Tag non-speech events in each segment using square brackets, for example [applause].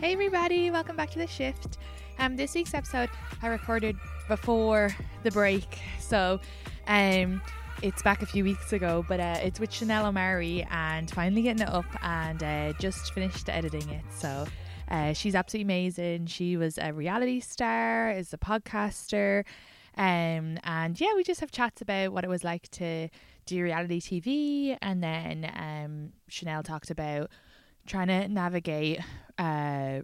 Hey everybody, welcome back to the shift. Um, this week's episode I recorded before the break, so um, it's back a few weeks ago, but uh, it's with Chanel Omari and finally getting it up and uh, just finished editing it. So uh, she's absolutely amazing. She was a reality star, is a podcaster, um, and yeah, we just have chats about what it was like to do reality TV, and then um, Chanel talked about trying to navigate uh,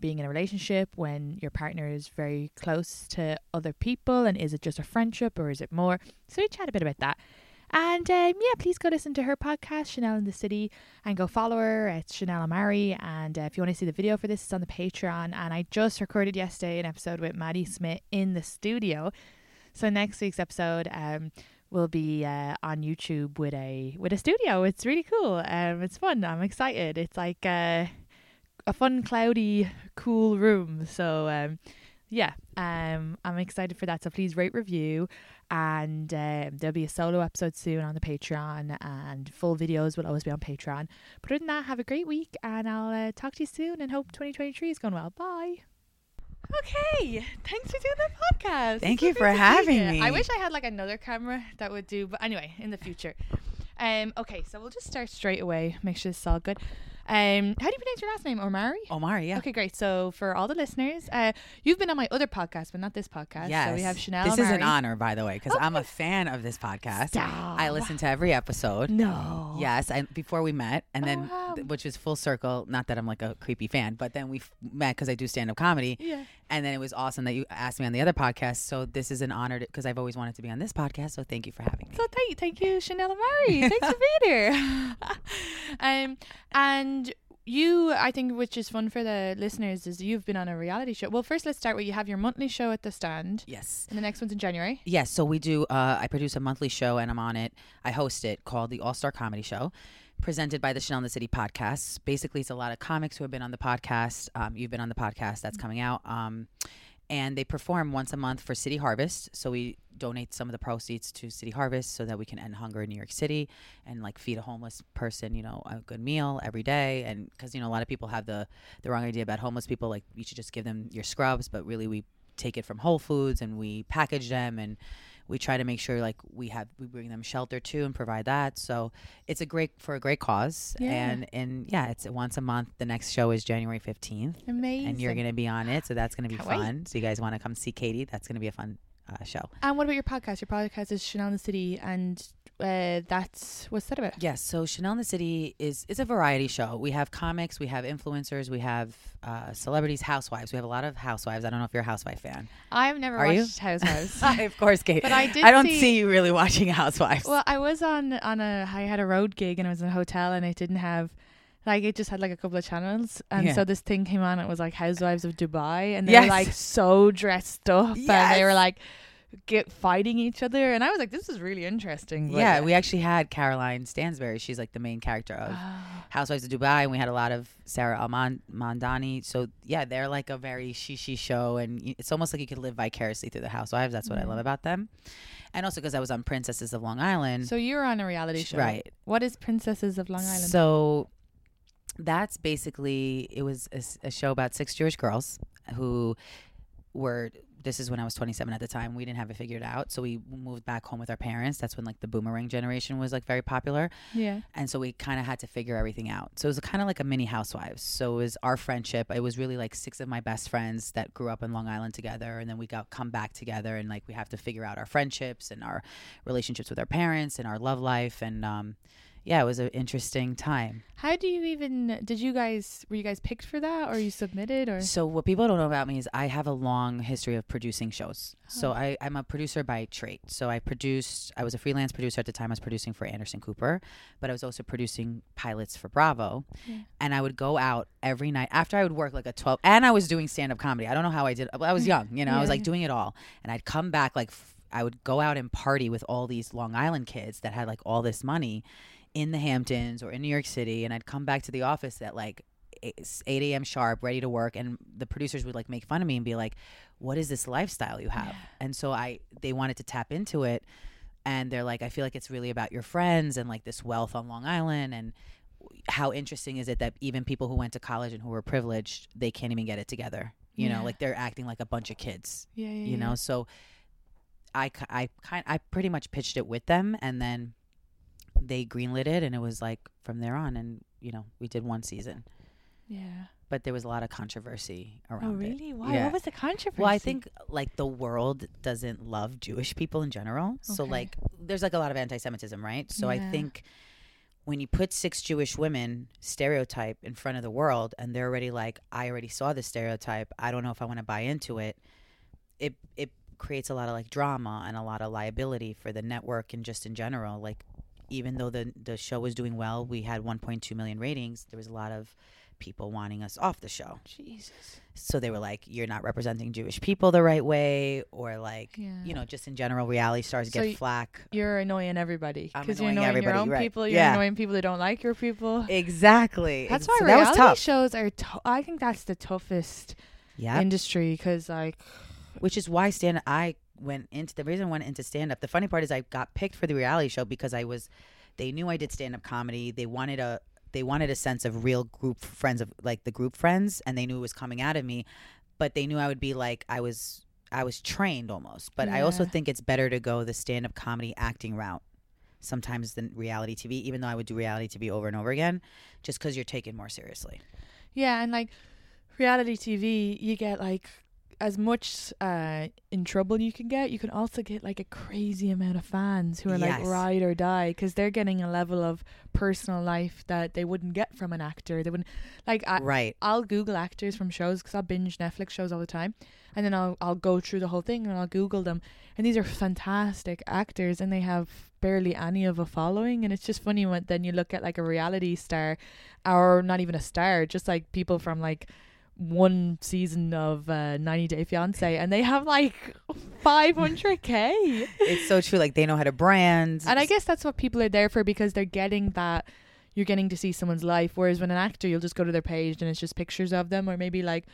being in a relationship when your partner is very close to other people and is it just a friendship or is it more? So we chat a bit about that. And um, yeah please go listen to her podcast chanel in the city and go follow her it's chanel omari. And uh, if you want to see the video for this it's on the patreon. And i just recorded yesterday an episode with maddie smith in the studio. So next week's episode um, will be uh, on YouTube with a with a studio. It's really cool. Um, it's fun. I'm excited. It's like uh, a fun, cloudy, cool room. So um, yeah, um, I'm excited for that. So please rate, review, and um, there'll be a solo episode soon on the Patreon, and full videos will always be on Patreon. But other than that, have a great week, and I'll uh, talk to you soon. And hope 2023 is going well. Bye. Okay, thanks for doing the podcast. Thank you for great to see having me. I wish I had like another camera that would do, but anyway, in the future. Um, okay, so we'll just start straight away. Make sure this is all good. Um, how do you pronounce your last name? Omari. Omari, yeah. Okay, great. So for all the listeners, uh, you've been on my other podcast, but not this podcast. Yes. So we have Chanel. This is an honor, by the way, because I'm a fan of this podcast. Stop. I listen to every episode. No. Yes, I, before we met, and Oh, then wow. which is full circle. Not that I'm like a creepy fan, but then we f- met because I do stand up comedy. Yeah. And then it was awesome that you asked me on the other podcast. So this is an honor because I've always wanted to be on this podcast. So thank you for having me. So thank, thank you, Chanel Omari. Thanks for being here. [laughs] um, and you, I think, which is fun for the listeners, is you've been on a reality show. Well, first let's start with you have your monthly show at the stand, Yes. and the next one's in January. Yes, so we do. Uh, I produce a monthly show, and I'm on it. I host it called the All Star Comedy Show, presented by the Chanel in the City podcast. Basically, it's a lot of comics who have been on the podcast. Um, you've been on the podcast that's coming out, um, and they perform once a month for City Harvest. So we donate some of the proceeds to City Harvest so that we can end hunger in New York City and like feed a homeless person, you know, a good meal every day. And because you know a lot of people have the the wrong idea about homeless people, like you should just give them your scrubs, but really we take it from Whole Foods and we package them and we try to make sure like we have we bring them shelter too and provide that so it's a great for a great cause Yeah. and and yeah it's once a month the next show is january 15th Amazing. and you're gonna be on it so that's gonna be Can't wait. fun so you guys want to come see katie that's gonna be a fun uh, show And what about your podcast? Your podcast is Chanel in the City, and uh, that's what's that about? Yes, so Chanel in the City is is a variety show. We have comics, we have influencers, we have uh, celebrities, housewives. We have a lot of housewives. I don't know if you're a housewife fan. I've never Are you? watched Housewives. [laughs] of course, Kate. But I did I don't see- see, you really watching Housewives. Well, I was on on a I had a road gig and I was in a hotel and it didn't have like it just had like a couple of channels and Yeah. so this thing came on it was like Housewives of Dubai and they Yes. were like so dressed up and they were like get fighting each other and I was like this is really interesting. but- yeah, we actually had Caroline Stanbury. She's like the main character of. [gasps] Housewives of Dubai, and we had a lot of Sarah Alman- Mandani. So yeah, they're like a very she she show, and it's almost like you could live vicariously through the Housewives. That's what I love mm. about them, and also because I was on Princesses of Long Island. So you're on a reality show. Right. What is Princesses of Long Island? So that's basically it was a show about six Jewish girls who were this is when I was 27 at the time. We didn't have it figured out. So we moved back home with our parents. That's when like the boomerang generation was like very popular. Yeah. And so we kind of had to figure everything out. So it was kind of like a mini housewives. So it was our friendship. It was really like six of my best friends that grew up in Long Island together. And then we got come back together and like we have to figure out our friendships and our relationships with our parents and our love life. And um, yeah, it was an interesting time. How do you even did you guys were you guys picked for that or you submitted or So what people don't know about me is I have a long history of producing shows. So oh. I, I'm a producer by trade. So I produced I was a freelance producer at the time I was producing for Anderson Cooper, but I was also producing pilots for Bravo. And I would go out every night after I would work like a 12 and I was doing stand up comedy. I don't know how I did I was [laughs] young, you know. I was like doing it all. And I'd come back like I would go out and party with all these Long Island kids that had like all this money in the Hamptons or in New York City, and I'd come back to the office at like eight 8 a.m. sharp, ready to work, and the producers would like make fun of me and be like, "What is this lifestyle you have?" And so I they wanted to tap into it, and they're like, "I feel like it's really about your friends and like this wealth on Long Island and." How interesting is it that even people who went to college and who were privileged, they can't even get it together? You know, like they're acting like a bunch of kids Yeah, yeah. you know so i i kind i pretty much pitched it with them and then they greenlit it and it was like from there on and you know we did one season Yeah. but there was a lot of controversy around Oh it. really? Why? Yeah. What was the controversy? well i think like the world doesn't love jewish people in general so like there's like a lot of anti-semitism right so i think when you put six jewish women stereotype in front of the world and they're already like i already saw this stereotype i don't know if i want to buy into it it it creates a lot of like drama and a lot of liability for the network and just in general like even though the the show was doing well we had 1.2 million ratings there was a lot of people wanting us off the show Jesus. so they were like you're not representing jewish people the right way or like Yeah. you know just in general reality stars So get flack You're annoying everybody I'm because you're annoying your own right. people. You're Yeah. annoying people that don't like your people. exactly That's why so that reality tough shows are. T- I think that's the toughest yeah industry because like which is why stand I went into the reason I went into stand up. The funny part is I got picked for the reality show because I was they knew I did stand up comedy. They wanted a they wanted a sense of real group friends of like the group friends and they knew it was coming out of me, but they knew I would be like I was I was trained almost. But I also think it's better to go the stand up comedy acting route sometimes than reality TV, even though I would do reality TV over and over again, just because you're taken more seriously. yeah, and like reality TV, you get like as much uh in trouble you can get. You can also get like a crazy amount of fans who are like ride or die because they're getting a level of personal life that they wouldn't get from an actor. They wouldn't like I, right. I'll Google actors from shows because I binge Netflix shows all the time, and then I'll I'll go through the whole thing and I'll Google them, and these are fantastic actors, and they have barely any of a following, and it's just funny when then you look at like a reality star, or not even a star, just like people from like one season of uh, 90 Day Fiance, and they have like 500k. It's so true. Like they know how to brand. And I guess that's what people are there for because they're getting that you're getting to see someone's life. Whereas when an actor, you'll just go to their page and it's just pictures of them, or maybe like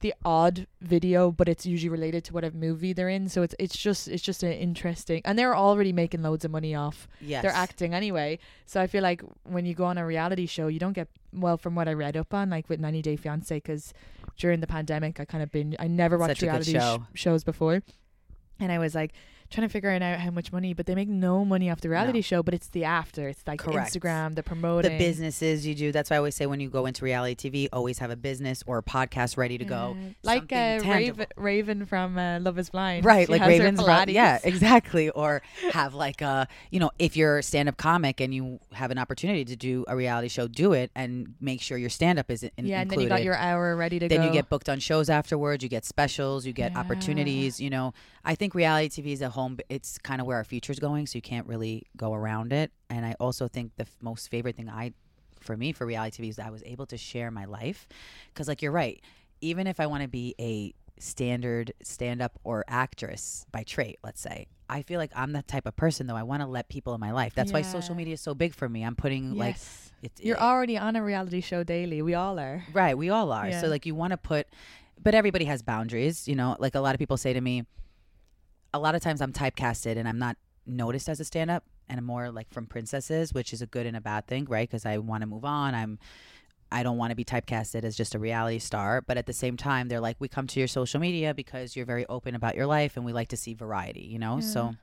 the odd video, but it's usually related to whatever movie they're in. So it's it's just it's just an interesting, and they're already making loads of money off yes. their acting anyway. So I feel like when you go on a reality show, you don't get well from what I read up on, like with 90 Day Fiance, because during the pandemic, I kind of been I never watched reality sh- show. shows before, and I was like trying to figure out how much money, but they make no money off the reality No. show, but it's the after, it's like Correct. Instagram, the promoting. the businesses you do. That's why I always say when you go into reality TV, always have a business or a podcast ready to go. Yeah. like uh. Raven, Raven from uh, Love Is Blind, Right, She like Ravens, Run- yeah, [laughs] exactly. Or have like a, you know, if you're a stand-up comic and you have an opportunity to do a reality show, do it and make sure your stand-up is in- yeah, and then you got your hour ready to then go. you get booked on shows afterwards. You get specials. You get Yeah. opportunities. You know, I think reality TV is a home. It's kind of where our future is going, so you can't really go around it. And I also think the f- most favorite thing I, for me, for reality TV is that I was able to share my life, because like you're right. Even if I want to be a standard stand-up or actress by trait, let's say. I feel like I'm that type of person though. I want to let people in my life. That's why social media is so big for me. I'm putting like it, You're it- already on a reality show daily. We all are. Right, we all are. Yeah. So like you want to put but everybody has boundaries, you know? Like a lot of people say to me a lot of times I'm typecasted and I'm not noticed as a stand-up and I'm more like from princesses, which is a good and a bad thing, right? Cuz I want to move on. I'm I don't want to be typecasted as just a reality star. But at the same time, they're like, we come to your social media because you're very open about your life and we like to see variety, you know? Mm. So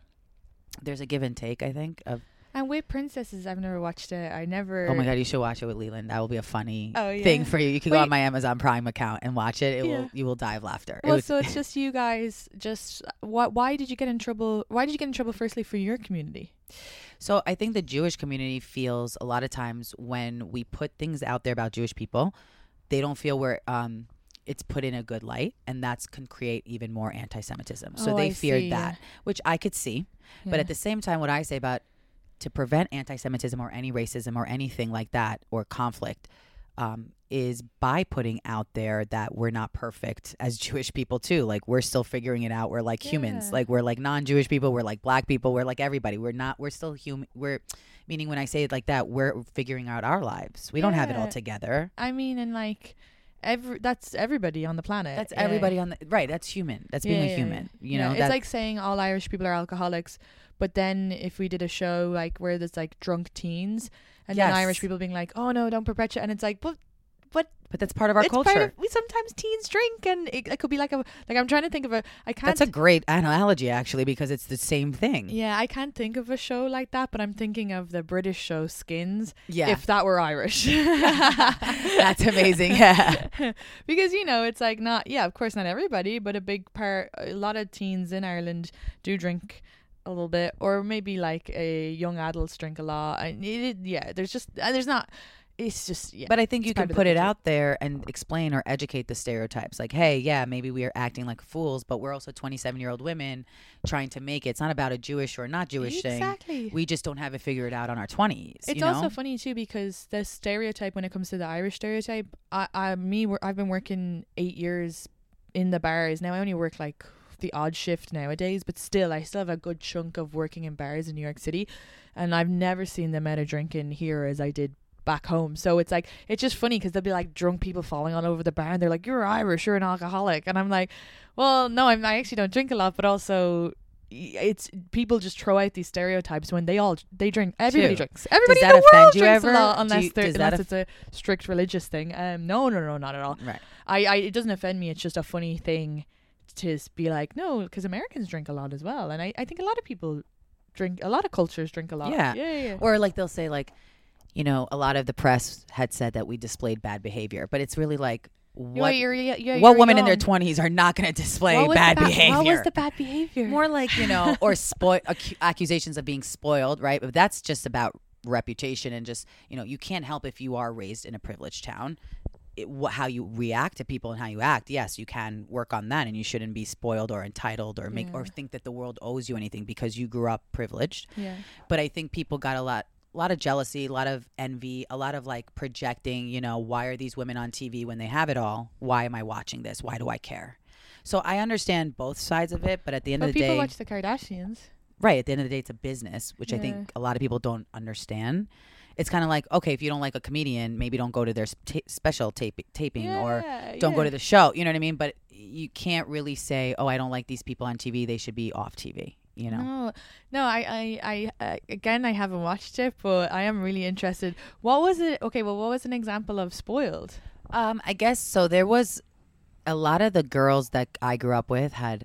there's a give and take, I think, of And with princesses, I've never watched it. I never. Oh my god, you should watch it with Leland. That will be a funny Oh, yeah. thing for you. You can go on my Amazon Prime account and watch it. It Yeah. will you will die of laughter. It Well, was- so it's just you guys. Just what? Why did you get in trouble? Why did you get in trouble? Firstly, for your community. So I think the Jewish community feels a lot of times when we put things out there about Jewish people, they don't feel we're um it's put in a good light and that's can create even more anti-Semitism. So Oh, they I feared see, that, which I could see. But at the same time, what I say about to prevent anti-Semitism or any racism or anything like that or conflict um, is by putting out there that we're not perfect as [laughs] Jewish people too. Like we're still figuring it out. We're like humans. Like we're like non-Jewish people. We're like black people. We're like everybody. We're not. We're still human. We're meaning when I say it like that, we're figuring out our lives. We don't have it all together. I mean, and like, every that's everybody on the planet. That's Yeah. everybody on the right. That's human. That's being Yeah, a human. yeah. You Yeah, know, it's like saying all Irish people are alcoholics, but then if we did a show like where there's like drunk teens, and then Irish people being like, "Oh no, don't perpetuate," and it's like, but but but that's part of our it's culture. part of. We sometimes teens drink, and it, it could be like a like I'm trying to think of a. I can't. That's a great analogy, actually, because it's the same thing. yeah, I can't think of a show like that, but I'm thinking of the British show Skins. Yeah. If that were Irish. [laughs] That's amazing. [laughs] Yeah. because you know it's like not yeah of course not everybody but a big part a lot of teens in ireland do drink a little bit or maybe like a young adults drink a lot and it, yeah there's just uh, there's not it's just yeah But I think you can put it out there and explain or educate the stereotypes. Like, hey, yeah, maybe we are acting like fools, but we're also 27 year old women trying to make it. It's not about a Jewish or not Jewish thing. Exactly. We just don't have it figured out on our 20s. It's you know? also funny too because the stereotype when it comes to the Irish stereotype, I, I me, I've been working eight years in the bars. Now I only work like the odd shift nowadays, but still, I still have a good chunk of working in bars in New York City, and I've never seen the amount of drinking here as I did back home. So it's like it's just funny because there'll be like drunk people falling all over the bar, and they're like, "You're Irish, you're an alcoholic," and I'm like, "Well, no, I'm, I actually don't drink a lot, but also." It's people just throw out these stereotypes when they all they drink. Everybody True. drinks. Everybody that in the world you drinks ever? a lot, unless you- unless it's a strict religious thing. Um, no, no, no, not at all. Right. I, I it doesn't offend me. It's just a funny thing to be like, no, because Americans drink a lot as well, and I, I think a lot of people drink. A lot of cultures drink a lot. Yeah. yeah, yeah. yeah. Or like they'll say, like, you know, a lot of the press had said that we displayed bad behavior, but it's really like, what, you're, yeah, yeah, what you're women in their 20s are not going to display bad ba- behavior? What was the bad behavior? more like you know or [laughs] spoil accu- accusations of being spoiled right but that's just about reputation and just you know you can't help if you are raised in a privileged town it, wh- how you react to people and how you act yes you can work on that and you shouldn't be spoiled or entitled or make or think that the world owes you anything because you grew up privileged yeah. but I think people got a lot a lot of jealousy, a lot of envy, a lot of like projecting, you know, why are these women on TV when they have it all? Why am I watching this? Why do I care? So I understand both sides of it, but at the end But of the people day, People watch the Kardashians. right, at the end of the day it's a business, which I think a lot of people don't understand. It's kind of like, okay, if you don't like a comedian, maybe don't go to their sp- special tape- taping or don't go to the show, you know what I mean? But you can't really say, "Oh, I don't like these people on TV, they should be off TV." You know. No, no. I, I, I, uh, again, I haven't watched it, but I am really interested. What was it? Okay, well, what was an example of spoiled? Um, I guess so. There was a lot of the girls that I grew up with had,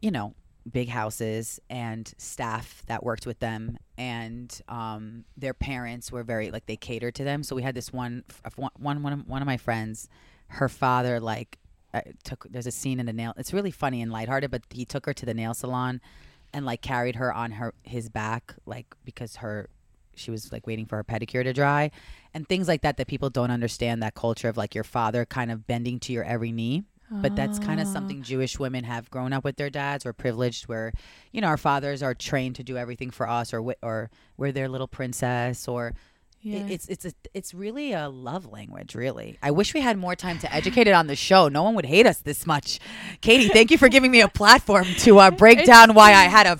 you know, big houses and staff that worked with them, and um, their parents were very like they catered to them. So we had this one, one, one, of, one of my friends, her father like uh, took. There's a scene in the nail. It's really funny and lighthearted, but he took her to the nail salon, and like carried her on her his back, like because her she was like waiting for her pedicure to dry and things like that that people don't understand that culture of like your father kind of bending to your every knee but that's kind of something jewish women have grown up with their dads or privileged where you know our fathers are trained to do everything for us or or we're their little princess or Yeah. it's it's a, it's really a love language really. I wish we had more time to educate it on the show. No one would hate us this much. Katie thank you for giving me a platform to uh, break [laughs] down why i had a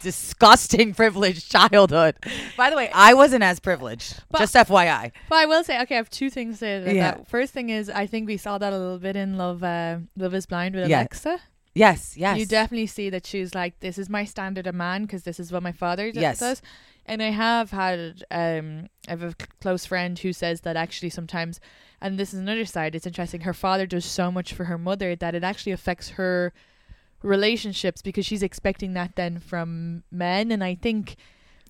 disgusting [laughs] privileged childhood by the way i wasn't as privileged But, just fyi But I will say, okay, I have two things to say. Yeah. that. First thing is, I think we saw that a little bit in Love, uh, Love Is Blind with Yeah. Alexa. yes yes You definitely see that she's like, this is my standard of man because this is what my father d- Yes. does. And I have had um I have a close friend who says that actually sometimes and this is another side, it's interesting, her father does so much for her mother that it actually affects her relationships because she's expecting that then from men and I think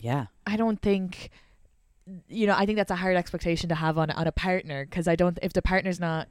Yeah. I don't think you know I think that's a hard expectation to have on on a partner because I don't if the partner's not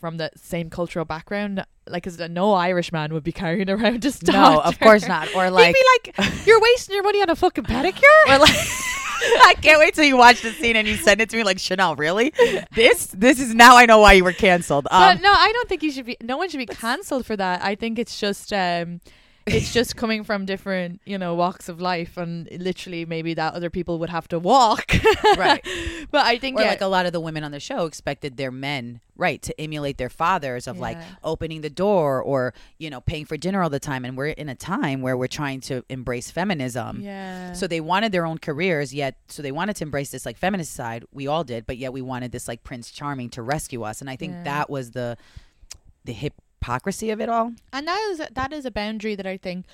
from the same cultural background like 'cause no Irish man would be carrying [laughs] around a No, of course not. Or like, He'd be like, "You're wasting your money on a fucking pedicure." [laughs] or like [laughs] [laughs] I can't wait till you watch the scene and you send it to me like Chanel, really? This this is now I know why you were canceled. Um, but no, I don't think you should be. No one should be cancelled for that. I think it's just, um, it's just coming from different, you know, walks of life, and literally maybe that other people would have to walk. [laughs] Right. But I think or yeah, like a lot of the women on the show expected their men, right, to emulate their fathers of like opening the door or, you know, paying for dinner all the time. And we're in a time where we're trying to embrace feminism. yeah. So they wanted their own careers, yet so they wanted to embrace this like feminist side. We all did, but yet we wanted this like Prince Charming to rescue us. And I think Yeah. that was the the hypocrisy of it all. and that is that is a boundary that I think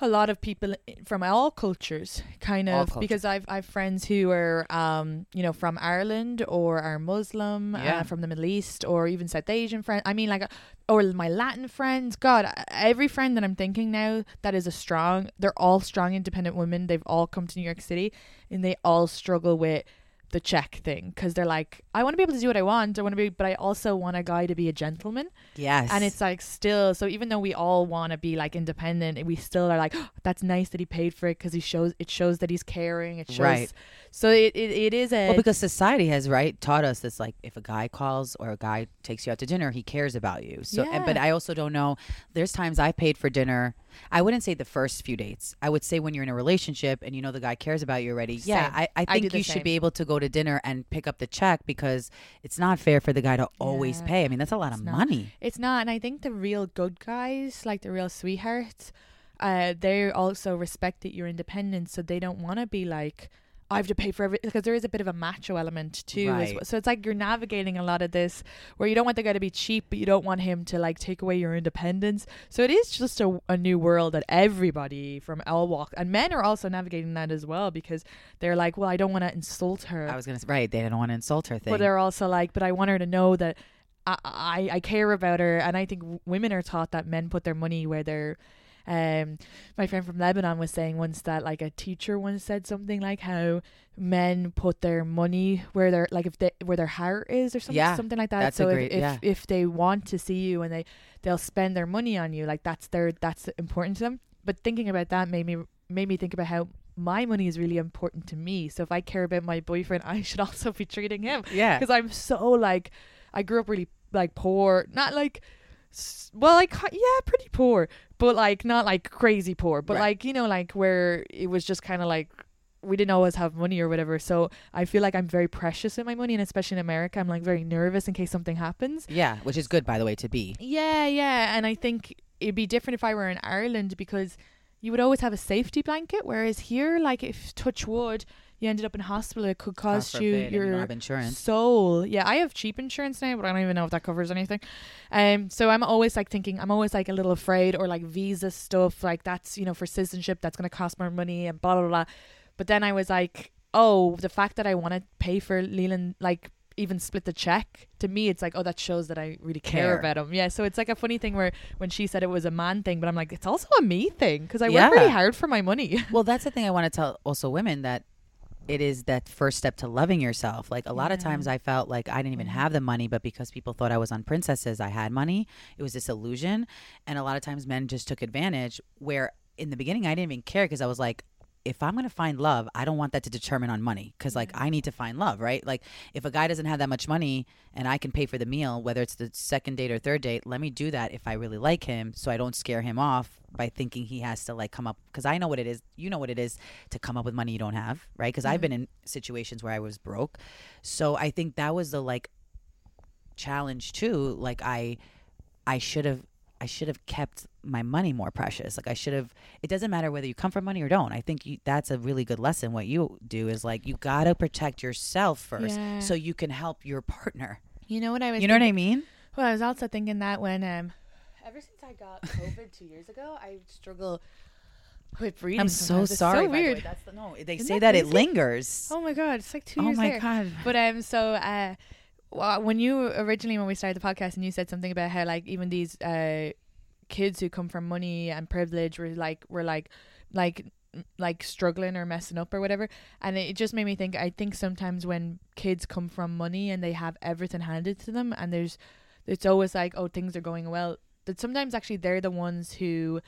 a lot of people from all cultures kind of cultures. because I've I've friends who are um you know from Ireland or are Muslim Yeah. uh, from the Middle East or even South Asian friends I mean like uh, or my Latin friends god every friend that I'm thinking now that is a strong they're all strong independent women they've all come to New York City and they all struggle with the check thing because they're like I want to be able to do what I want I want to be but I also want a guy to be a gentleman Yes. and it's like still so even though we all want to be like independent we still are like oh, that's nice that he paid for it because he shows it shows that he's caring it shows Right. so it, it, it is a Well, because society has right taught us this, like if a guy calls or a guy takes you out to dinner, he cares about you. So, and- but I also don't know. There's times I paid for dinner. I wouldn't say the first few dates. I would say when you're in a relationship and you know the guy cares about you already. Yeah, Same. I, I I do think the you should be able to go to dinner and pick up the check because it's not fair for the guy to always Yeah. pay. I mean, that's a lot of It's not. money. it's not and i think the real good guys like the real sweethearts uh they also respect that you're independent so they don't want to be like I have to pay for everything because there is a bit of a macho element too. As Right. well. So it's like you're navigating a lot of this where you don't want the guy to be cheap, but you don't want him to like take away your independence. So it is just a, a new world that everybody from all walks and men are also navigating that as well because they're like, well, I don't want to insult her. I was gonna say right. They didn't want to insult her thing. But they're also like, but I want her to know that I, I, I care about her. And I think women are taught that men put their money where they're. Um, my friend from Lebanon was saying once that like a teacher once said something like how men put their money where their like if they where their heart is or something Yeah, something like that. that's a so great- if, if yeah. if they want to see you and they they'll spend their money on you like that's their that's important to them. But thinking about that made me made me think about how my money is really important to me. So if I care about my boyfriend, [laughs] I should also be treating him yeah. because I'm so like I grew up really like poor, not like s- well like yeah, pretty poor, but like not like crazy poor, but Right. like you know like where it was just kind of like we didn't always have money or whatever. So I feel like I'm very precious with my money, and especially in America, I'm like very nervous in case something happens. Yeah, which is good by the way to be. Yeah, yeah, and I think it'd be different if I were in Ireland because you would always have a safety blanket, whereas here, like if touch wood, you ended up in hospital, it could cost forbid, you and you your insurance. soul. Yeah, I have cheap insurance now, but I don't even know if that covers anything. Um, so I'm always like thinking, I'm always like a little afraid, or like visa stuff, like that's you know for citizenship, that's gonna cost more money and blah blah blah. But then I was like, oh, the fact that I want to pay for Leland, like even split the check to me it's like oh that shows that i really care, Care. about him yeah so it's like a funny thing where when she said it was a man thing but i'm like it's also a me thing because i Yeah. work really hard for my money [laughs] Well, that's the thing I want to tell also women that it is that first step to loving yourself. Like a lot of times I felt like I didn't even mm-hmm. have the money, but because people thought I was on princesses, I had money. It was this illusion. And a lot of times men just took advantage where in the beginning I didn't even care because I was like, if I'm going to find love, I don't want that to determine on money because like I need to find love, right? Like if a guy doesn't have that much money and I can pay for the meal, whether it's the second date or third date, let me do that if I really like him so I don't scare him off by thinking he has to like come up because I know what it is. You know what it is to come up with money you don't have, right? Because I've mm-hmm. been in situations where I was broke. So I think that was the like challenge too. Like I I should have I should have kept my money more precious. Like I should have. It doesn't matter whether you come from money or don't. I think you, that's a really good lesson. What you do is like you gotta protect yourself first, Yeah. so you can help your partner. you know what i was You know what I mean? Well, I was also thinking that when um, ever since I got COVID two years ago, I struggle with breathing. I'm so. It's sorry. So by the way. weird. That's the, no, they Isn't say that that it lingers. Oh my god, it's like two Oh years my there. god. But I'm um, so uh, when you originally when we started the podcast and you said something about how like even these uh kids who come from money and privilege were like were like like like struggling or messing up or whatever. And it just made me think i think sometimes when kids come from money and they have everything handed to them and there's it's always like oh things are going well that sometimes actually they're the ones who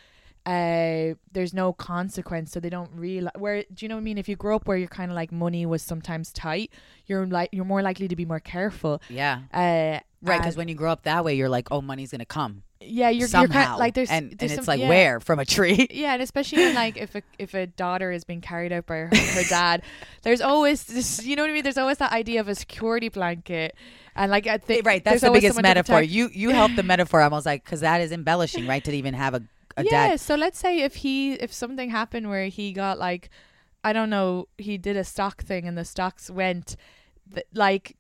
uh there's no consequence so they don't realize where do you know what i mean if you grow up where you're kind of like money was sometimes tight you're like you're more likely to be more careful Yeah. uh Right, because when you grow up that way, you're like, oh, money's gonna come yeah you're, you're somehow. kind like there's and, there's and it's some- like yeah. where from a tree. [laughs] Yeah, and especially like if a if a daughter is being carried out by her, her [laughs] dad, there's always this. You know what I mean? There's always that idea of a security blanket, and like I think right, that's the biggest metaphor. You you help the metaphor. I was like, because that is embellishing, right? To even have a a yeah. dad. So let's say if he if something happened where he got like, I don't know, he did a stock thing and the stocks went, th- like.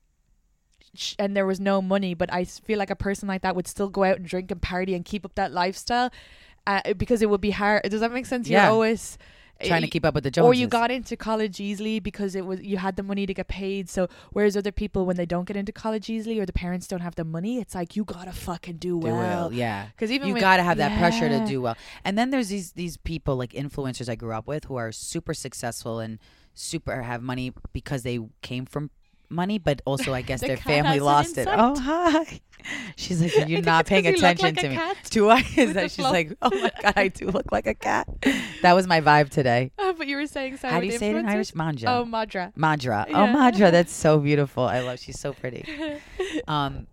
And there was no money, but i feel like a person like that would still go out and drink and party and keep up that lifestyle, uh, because it would be hard. Does that make sense? Yeah. You're always Trying to eh, keep up with the Joneses. or you got into college easily because it was you had the money to get paid. So whereas other people when they don't get into college easily or the parents don't have the money, it's like you gotta fucking do well. well. Yeah. Because even you with- got to have that pressure to do well. And then there's these these people like influencers I grew up with who are super successful and super have money because they came from money, but also I guess The their family lost it. Oh hi. [laughs] She's like, you're [laughs] not paying 'cause you look attention like to me. [laughs] Do I? Is that she's like, oh my god, I do look like a cat. That was my vibe today. Oh, but you were saying sorry. How do you say it in? Irish? Manja. Oh, Madra. Madra. Yeah. Oh, Madra. That's so beautiful. I love. She's so pretty. Um.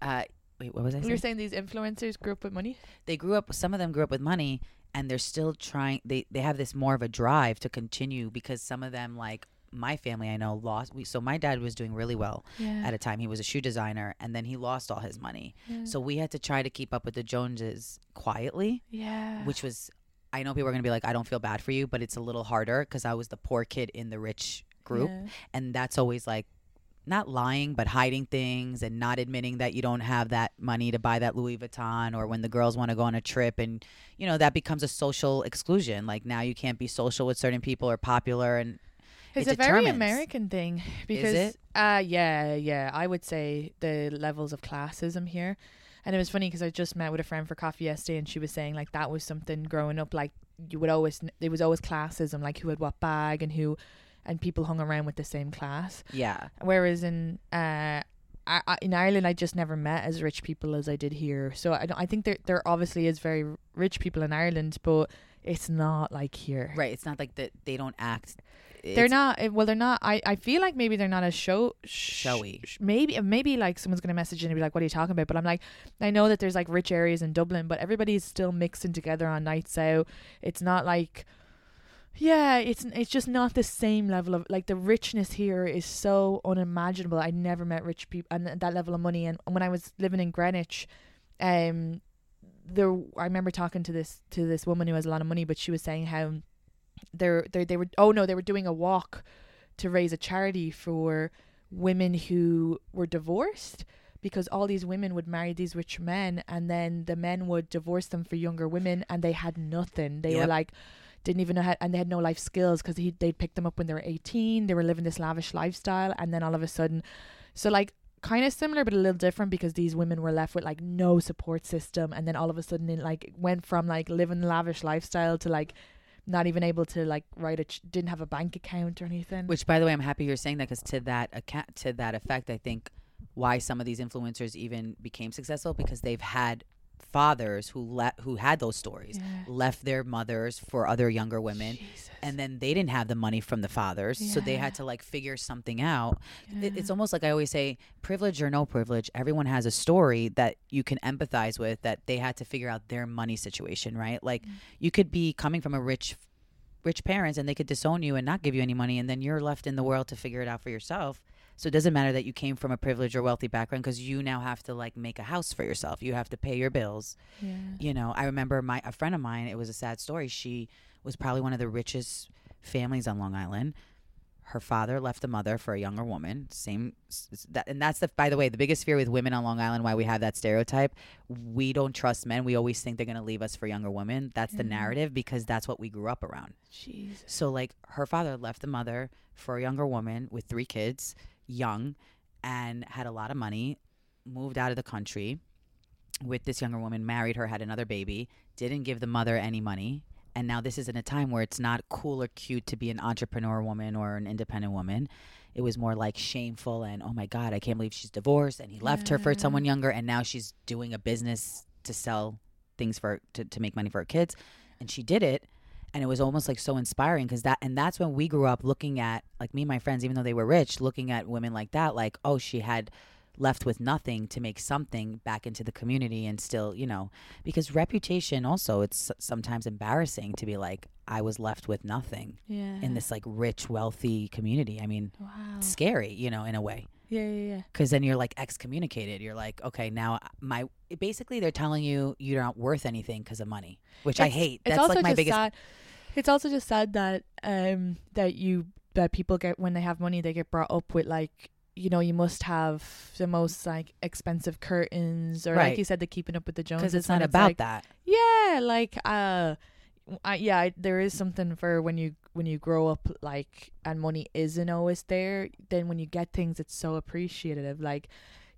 Uh. Wait. What was I You saying? were saying these influencers grew up with money. they grew up some of them grew up with money and they're still trying they they have this more of a drive to continue because some of them like my family I know lost we so my dad was doing really well Yeah. at a time he was a shoe designer and then he lost all his money so we had to try to keep up with the Joneses quietly yeah. which was I know people are going to be like I don't feel bad for you but it's a little harder cuz I was the poor kid in the rich group Yeah. and that's always like not lying but hiding things and not admitting that you don't have that money to buy that Louis Vuitton or when the girls want to go on a trip and you know that becomes a social exclusion like now you can't be social with certain people or popular and It's it a very. American thing because it? uh yeah, yeah, I would say the levels of classism here. And it was funny because I just met with a friend for coffee yesterday and she was saying like that was something growing up like you would always there was always classism like who had what bag and who and people hung around with the same class. yeah Whereas in uh I, I, in Ireland, I just never met as rich people as I did here. So I, don't, I think there there obviously is very rich people in Ireland, but it's not like here. right it's not like that they don't act They're not. uh, Well, they're not. I, I feel like maybe they're not as show sh- Showy. sh- Maybe maybe like someone's gonna message in and be like, "What are you talking about?" But I'm like, I know that there's like rich areas in Dublin, but everybody's still mixing together on nights out. It's not like, yeah, it's it's just not the same level of like the richness here is so unimaginable. I never met rich people and that level of money. And when I was living in Greenwich, um, there I remember talking to this to this woman who has a lot of money, but she was saying how they're they they were oh no they were doing a walk to raise a charity for women who were divorced because all these women would marry these rich men and then the men would divorce them for younger women and they had nothing. They were like didn't even know how and they had no life skills because they'd pick them up when they were 18 they were living this lavish lifestyle and then all of a sudden so like kind of similar but a little different because these women were left with like no support system and then all of a sudden it like went from like living a lavish lifestyle to like not even able to like write a ch- didn't have a bank account or anything? Which, by the way, I'm happy you're saying that because to that account, to that effect, I think why some of these influencers even became successful because they've had fathers who le- who had those stories, Yeah. left their mothers for other younger women, Jesus. and then they didn't have the money from the fathers, so they had to like figure something out. It, it's almost like I always say, privilege or no privilege, everyone has a story that you can empathize with that they had to figure out their money situation, right? Like Mm. you could be coming from a rich rich parents and they could disown you and not give you any money and then you're left in the world to figure it out for yourself. So it doesn't matter that you came from a privileged or wealthy background because you now have to like make a house for yourself. You have to pay your bills. yeah. You know, I remember my a friend of mine, it was a sad story. She was probably one of the richest families on Long Island. her father left the mother for a younger woman. Same that, and that's the by the way the biggest fear with women on Long Island. Why we have that stereotype? We don't trust men. We always think they're gonna leave us for younger women. That's the narrative because that's what we grew up around. Jesus. So like her father left the mother for a younger woman with three kids, young, and had a lot of money, moved out of the country with this younger woman, married her, had another baby, didn't give the mother any money. And now this is in a time where it's not cool or cute to be an entrepreneur woman or an independent woman. It was more like shameful and oh my god, I can't believe she's divorced and he left her for someone younger and now she's doing a business to sell things for to, to make money for her kids. And she did it and it was almost like so inspiring because that and that's when we grew up looking at like me and my friends even though they were rich looking at women like that like oh she had left with nothing to make something back into the community and still you know because reputation also it's sometimes embarrassing to be like i was left with nothing Yeah. in this like rich wealthy community i mean Wow. scary you know in a way Yeah, yeah, yeah. because then you're like excommunicated you're like okay now my basically they're telling you you're not worth anything because of money which i hate that's like my biggest sad. It's also just sad that um that you that people get when they have money they get brought up with like you know you must have the most like expensive curtains or Right. like you said the keeping up with the Joneses because it's not about like, that Yeah, like uh I, yeah, I- there is something for when you when you grow up like and money isn't always there. Then when you get things, it's so appreciative. Like,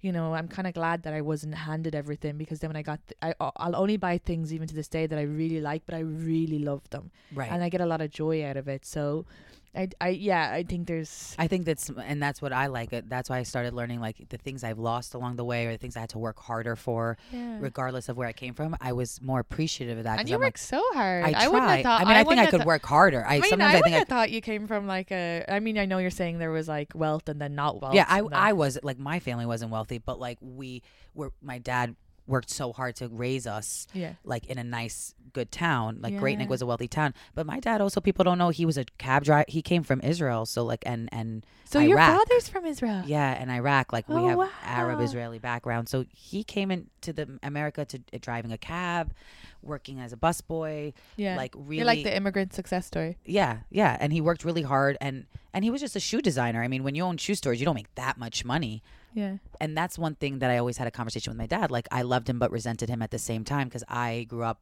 you know, I'm kind of glad that I wasn't handed everything because then when I got, th- I I'll only buy things even to this day that I really like, but I really love them, right and I get a lot of joy out of it. So, I I yeah, I think there's I think that's and that's what I like. It That's why I started learning like the things I've lost along the way, or the things I had to work harder for, yeah. regardless of where I came from. I was more appreciative of that. and you I'm work like, so hard. I wouldn't try. have thought. I mean, I, think I could thought- work harder. I, I mean, sometimes I I think I have thought you came from like a. I mean, I know you're saying there was like wealth and then not wealth. yeah, I I was like my family wasn't wealthy, but like we were. My dad worked so hard to raise us yeah. like in a nice good town like great Yeah. neck was a wealthy town but my dad also people don't know he was a cab driver he came from israel so like and and So your father's from Israel. Yeah, and Iraq, like we Oh, have arab israeli background. So he came into the America to uh, driving a cab, working as a busboy. Yeah. like really, You're like the immigrant success story. yeah, yeah. And he worked really hard, and and he was just a shoe designer. I mean, when you own shoe stores, you don't make that much money. Yeah. And that's one thing that I always had a conversation with my dad. Like I loved him, but resented him at the same time because I grew up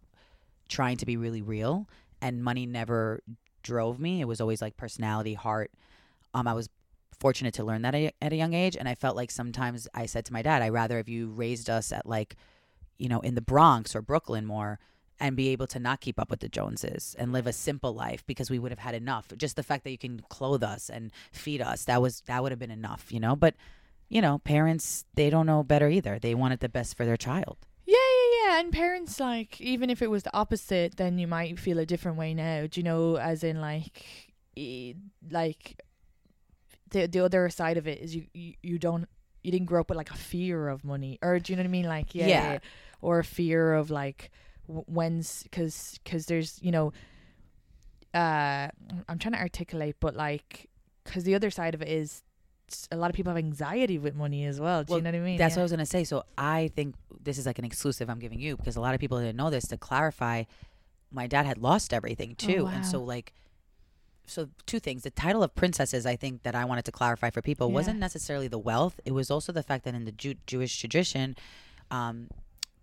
trying to be really real, and money never drove me. It was always like personality, heart. Um, I was fortunate to learn that at a young age, and I felt like sometimes I said to my dad, "I'd rather have you raised us at like, you know, in the Bronx or Brooklyn more." And be able to not keep up with the Joneses and live a simple life because we would have had enough. Just the fact that you can clothe us and feed us, that was that would have been enough, you know. But you know, parents they don't know better either. They wanted the best for their child. Yeah, yeah, yeah. And parents, like, even if it was the opposite, then you might feel a different way now. Do you know, as in, like, like, the the other side of it is you, you, you don't, you didn't grow up with, like, a fear of money. Or, do you know what I mean? Like, yeah. Yeah. Or a fear of, like, when's, because cause there's, you know, uh, I'm trying to articulate, but, like, because the other side of it is a lot of people have anxiety with money as well. Do Well, you know what I mean? That's yeah. what I was gonna say. So I think this is like an exclusive I'm giving you because a lot of people didn't know this. To clarify, my dad had lost everything too, and so Oh, like, so two things. The title of princesses, I think that I wanted to clarify for people, Yeah. wasn't necessarily the wealth. It was also the fact that in the Jew- Jewish tradition, um,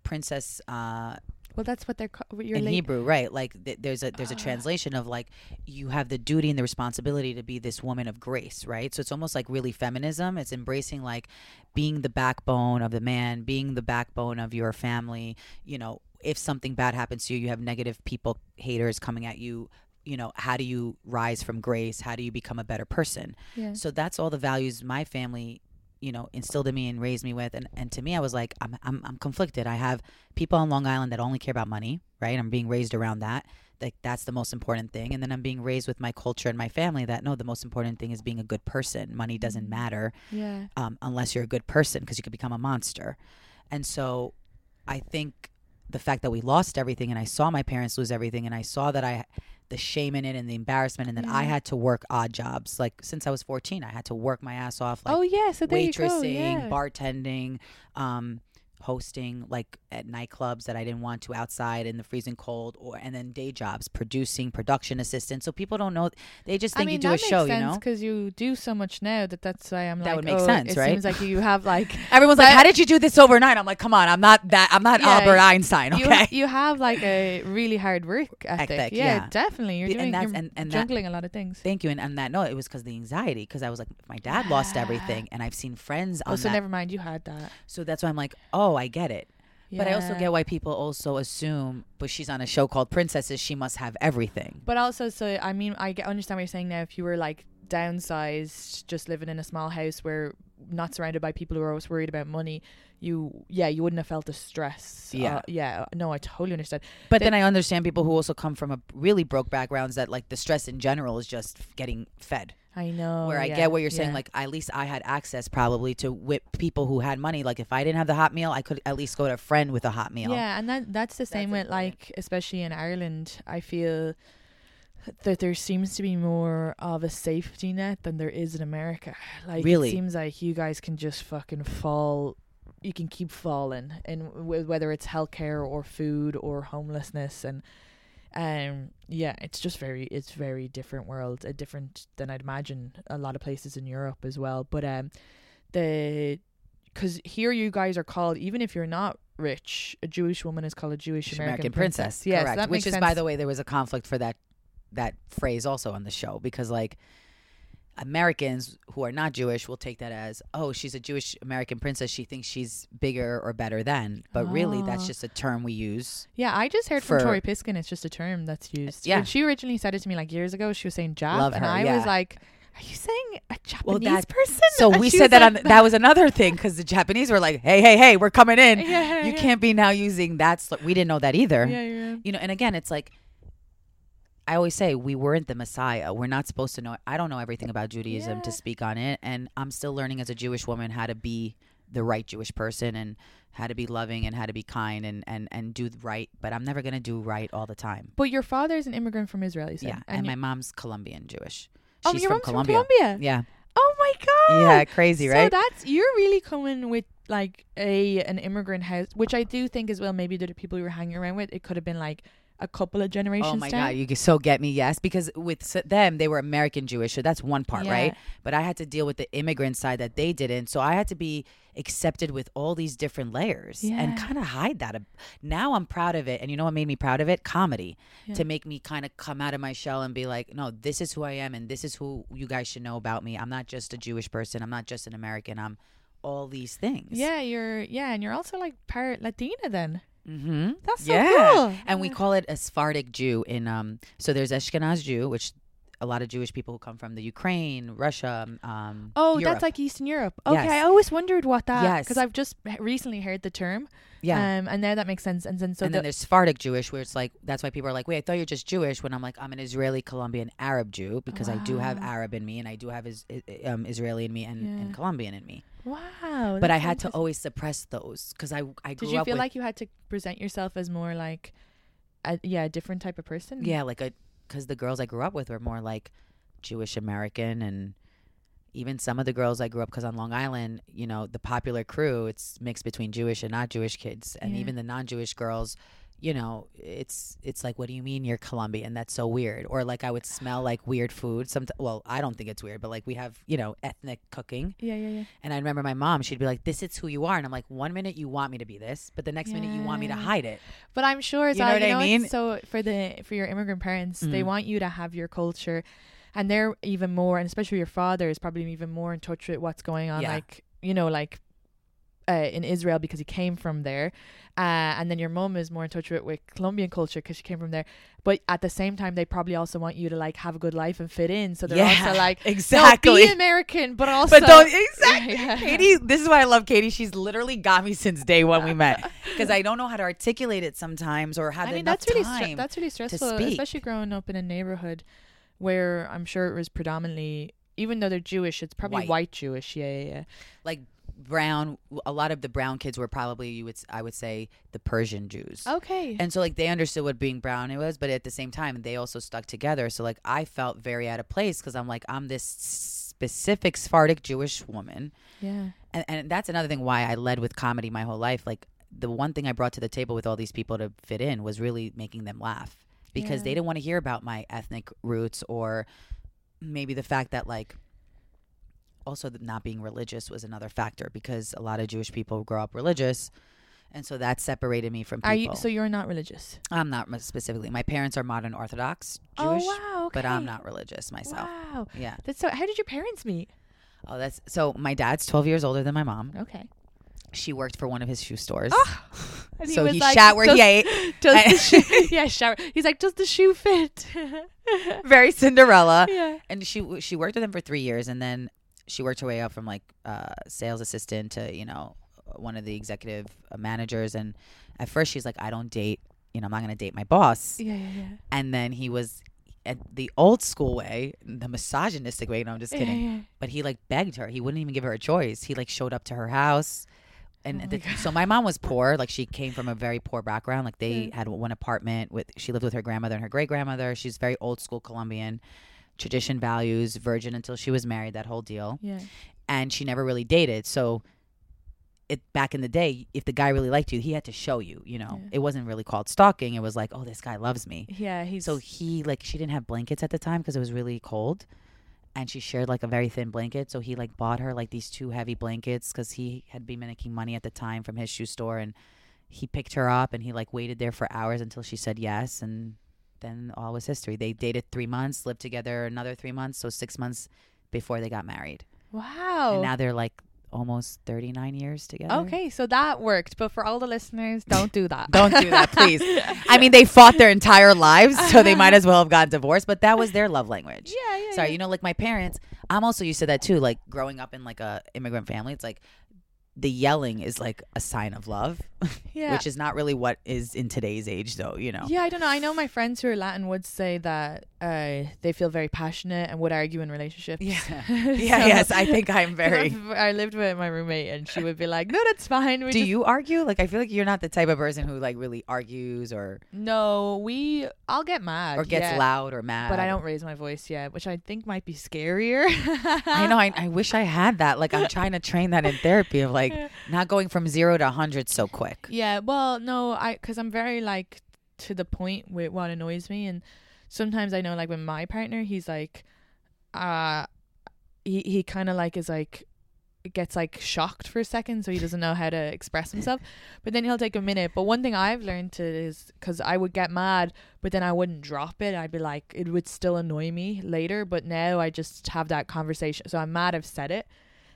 princess. Uh, Well, that's what they're called. You're in late. Hebrew, right? Like th- there's a there's a Ah. translation of like you have the duty and the responsibility to be this woman of grace, right? So it's almost like really feminism. It's embracing like being the backbone of the man, being the backbone of your family. You know, if something bad happens to you, you have negative people, haters coming at you. You know, how do you rise from grace? How do you become a better person? Yeah. So that's all the values my family, you know, instilled in me and raised me with. And, and to me, I was like, I'm, I'm, I'm conflicted. I have people on Long Island that only care about money, right? I'm being raised around that. Like that's the most important thing. And then I'm being raised with my culture and my family that no, the most important thing is being a good person. Money doesn't matter Yeah. um, unless you're a good person because you could become a monster. And so I think the fact that we lost everything and I saw my parents lose everything and I saw that I the shame in it and the embarrassment and then I had to work odd jobs. Like since I was 14, I had to work my ass off like oh yeah. So there waitressing, you go. Yeah. bartending, um hosting like at nightclubs that I didn't want to outside in the freezing cold or and then day jobs producing production assistant so people don't know they just I think mean, you do that a show you sense know because you do so much now that that's why I'm like, That like, would make oh, sense, it right? seems like you have like [laughs] everyone's like how did you do this overnight I'm like come on I'm not that I'm not Yeah, Albert Einstein you, okay you have like a really hard work ethic. Ethic, yeah, yeah. definitely. You're And doing that's- you're and- and that- juggling a lot of things. Thank you. And on that note, it was because the anxiety. Because I was like, my dad lost everything, and I've seen friends oh, on Oh, so that. never mind. You had that. so that's why I'm like, oh, I get it. But I also get why people also assume, but she's on a show called Princesses, she must have everything. But also, so I mean, I get, understand what you're saying now. If you were like downsized, just living in a small house where not surrounded by people who are always worried about money, you yeah, you wouldn't have felt the stress. Yeah. Uh, yeah. No, I totally understand. But The- then I understand people who also come from a really broke backgrounds that like the stress in general is just getting fed. I know. Where I yeah, get what you're saying, yeah. like at least I had access probably to whip people who had money. Like if I didn't have the hot meal, I could at least go to a friend with a hot meal. Yeah, and that that's the same with important. like especially in Ireland, I feel that there seems to be more of a safety net than there is in America. Like Really? it seems like you guys can just fucking fall you can keep falling and w- whether it's healthcare or food or homelessness and um yeah it's just very it's very different world a different than i'd imagine a lot of places in europe as well but um the because here you guys are called even if you're not rich a jewish woman is called a jewish american, American princess, yes correct. that Which is, by the way, there was a conflict for that that phrase also on the show because like Americans who are not Jewish will take that as, oh, she's a Jewish American princess. She thinks she's bigger or better than, but really that's Ah. just a term we use. yeah i just heard from tori piskin it's just a term that's used Yeah. when she originally said it to me like years ago she was saying jap Love and i yeah. was like are you saying a Japanese Well, that- person? So [laughs] And we said that like, on that was another thing because the Japanese were like, hey, hey, hey, we're coming in. [laughs] Yeah, you yeah. can't be now using that. Sl- we didn't know that either. Yeah, yeah. you know and again it's like i always say we weren't the messiah we're not supposed to know i don't know everything about judaism to speak on it and i'm still learning as a jewish woman how to be the right jewish person and how to be loving and how to be kind and and and do right but i'm never going to do right all the time But your father's an immigrant from Israel, you said. yeah and, you- my mom's colombian jewish oh, she's your from mom's colombia from Colombia. yeah Oh my god. yeah crazy right? So that's you're really coming with like a an immigrant house, which I do think as well. Maybe the people you were hanging around with, it could have been like a couple of oh generations. Oh my down. god, you so get me, yes, because with them they were American Jewish, so that's one part, Yeah. right? But I had to deal with the immigrant side that they didn't, so I had to be accepted with all these different layers and kind of hide that. Now I'm proud of it, and you know what made me proud of it? Comedy Yeah. to make me kind of come out of my shell and be like, no, this is who I am, and this is who you guys should know about me. I'm not just a Jewish person. I'm not just an American. I'm all these things. Yeah, you're yeah, and you're also like part Latina then. Mm-hmm. That's so yeah. cool. And we call it a Sephardic Jew in um so there's Ashkenaz Jew, which a lot of Jewish people who come from the Ukraine, Russia, um Oh, Europe. that's like Eastern Europe. Okay, Yes. I always wondered what that. Yes. because I've just recently heard the term. Yeah. Um, and now that makes sense. And then so and then the, there's Sephardic Jewish, where it's like that's why people are like, "Wait, I thought you're just Jewish." When I'm like, I'm an Israeli, Colombian, Arab Jew because I do have Arab in me, and I do have is, um, Israeli in me and, and Colombian in me. wow. but I had to always suppress those because I I grew up Did you feel with like you had to present yourself as more like, a, yeah, a different type of person? Yeah, like a because the girls I grew up with were more like Jewish American, and even some of the girls I grew up because on Long Island, you know, the popular crew it's mixed between Jewish and not Jewish kids, and Yeah. even the non-Jewish girls. You know, it's it's like, what do you mean you're Colombian? That's so weird. Or like, I would smell like weird food. Some, well, I don't think it's weird, but like we have, you know, ethnic cooking. Yeah, yeah, yeah. And I remember my mom, she'd be like, "This is who you are," and I'm like, "One minute you want me to be this, but the next minute you want me to hide it." But I'm sure it's You know what I it's mean? So for the for your immigrant parents, they Mhm. want you to have your culture, and they're even more, and especially your father is probably even more in touch with what's going on, Yeah. like you know, like. Uh, in Israel because he came from there, uh, and then your mom is more in touch with, with Colombian culture because she came from there. But at the same time, they probably also want you to like have a good life and fit in. So they're Yeah, also like, exactly. no, be American, but also, But don't [laughs] exactly, Yeah. Katie. This is why I love Katie. She's literally got me since day one we met [laughs] because I don't know how to articulate it sometimes or have I mean, that's really stre- that's really stressful, especially growing up in a neighborhood where I'm sure it was predominantly, even though they're Jewish, it's probably White. white, Jewish. Yeah, yeah, yeah. like brown. A lot of the brown kids were probably you would i would say the Persian Jews. Okay. And so like they understood what being brown it was, but at the same time they also stuck together. So like I felt very out of place because I'm like I'm this specific Sephardic Jewish woman. Yeah. And, and that's another thing why I led with comedy my whole life. Like the one thing I brought to the table with all these people to fit in was really making them laugh because Yeah. they didn't want to hear about my ethnic roots or maybe the fact that like also not being religious was another factor because a lot of Jewish people grow up religious. And so that separated me from people. Are you? So you're not religious? I'm not specifically. My parents are modern Orthodox Jewish, Oh, Jewish, wow, but I'm not religious myself. Wow. Yeah. That's so. How did your parents meet? Oh, that's so. My dad's 12 years older than my mom. Okay. She worked for one of his shoe stores. Ah! And so was he like, shat where does, he ate. [laughs] Does the [laughs] shoe, [laughs] yeah, shower. He's like, does the shoe fit? Very Cinderella. yeah. And she she worked with him for three years, and then she worked her way up from like uh, sales assistant to you know one of the executive uh, managers. And at first, she's like, I don't date. You know, I'm not gonna date my boss. Yeah, yeah, yeah. And then he was at the old school way, the misogynistic way. No, I'm just Yeah, kidding. yeah. But he like begged her. He wouldn't even give her a choice. He like showed up to her house. And Oh the, so my mom was poor. Like she came from a very poor background. Like they Yeah. had one apartment with. She lived with her grandmother and her great grandmother. She's very old school Colombian, tradition values, virgin until she was married. That whole deal. Yeah. And she never really dated. So, it back in the day, if the guy really liked you, he had to show you. You know, Yeah. it wasn't really called stalking. It was like, oh, this guy loves me. Yeah, he's So he like she didn't have blankets at the time because it was really cold, and she shared like a very thin blanket. So he like bought her like these two heavy blankets because he had been making money at the time from his shoe store, and he picked her up and he like waited there for hours until she said yes, and then all was history. They dated three months, lived together another three months, so six months before they got married, wow. and now they're like almost thirty nine years together. okay, so that worked. But for all the listeners, don't do that. Don't do that, please. [laughs] I mean, they fought their entire lives, so they might as uh-huh. well have got divorced. But that was their love language. Yeah, yeah. Sorry, yeah. you know, like my parents. I'm also used to that too. Like growing up in like a immigrant family, it's like the yelling is like a sign of love, [laughs] Yeah. which is not really what is in today's age, though. You know. Yeah, I don't know. I know my friends who are Latin would say that uh, they feel very passionate and would argue in relationships. Yeah. [laughs] So- Yeah. yes, I think I'm [laughs] very. I lived with my roommate and she would be like, "No, that's fine." We Do just- you argue? Like, I feel like you're not the type of person who like really argues or No, we. I'll get mad or gets yeah, loud or mad. but I don't raise my voice yet, which I think might be scarier. I know. I, I [laughs] wish I had that. Like, I'm trying to train that in therapy of like not going from zero to hundred so quick. Yeah, well, no, I because I'm very like to the point with what annoys me, and sometimes I know like with my partner, he's like, uh, he he kind of like is like gets like shocked for a second, so he doesn't know how to express himself, but then he'll take a minute. But one thing I've learned to is because I would get mad, but then I wouldn't drop it. I'd be like, it would still annoy me later, but now I just have that conversation. So I'm mad I've said it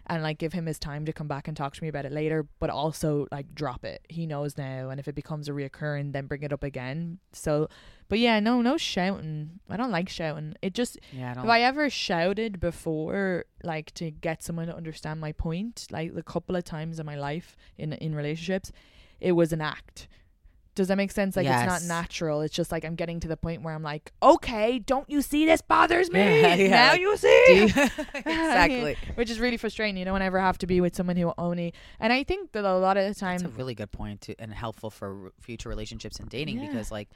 and like give him his time to come back and talk to me about it later, but also like drop it. He knows now, and if it becomes a reoccurring, then bring it up again. So, but yeah, no, no shouting. I don't like shouting. It just Yeah, I if I ever shouted before, like to get someone to understand my point, like a couple of times in my life in in relationships, it was an act. Does that make sense? Like it's not natural. It's just like I'm getting to the point where I'm like, okay, don't you see this bothers me? [laughs] Yeah, yeah, now like, you see. You- [laughs] [laughs] exactly. Which is really frustrating. You don't ever have to be with someone who only. And I think that a lot of the time. That's a really good point to, and helpful for r- future relationships and dating Yeah. because like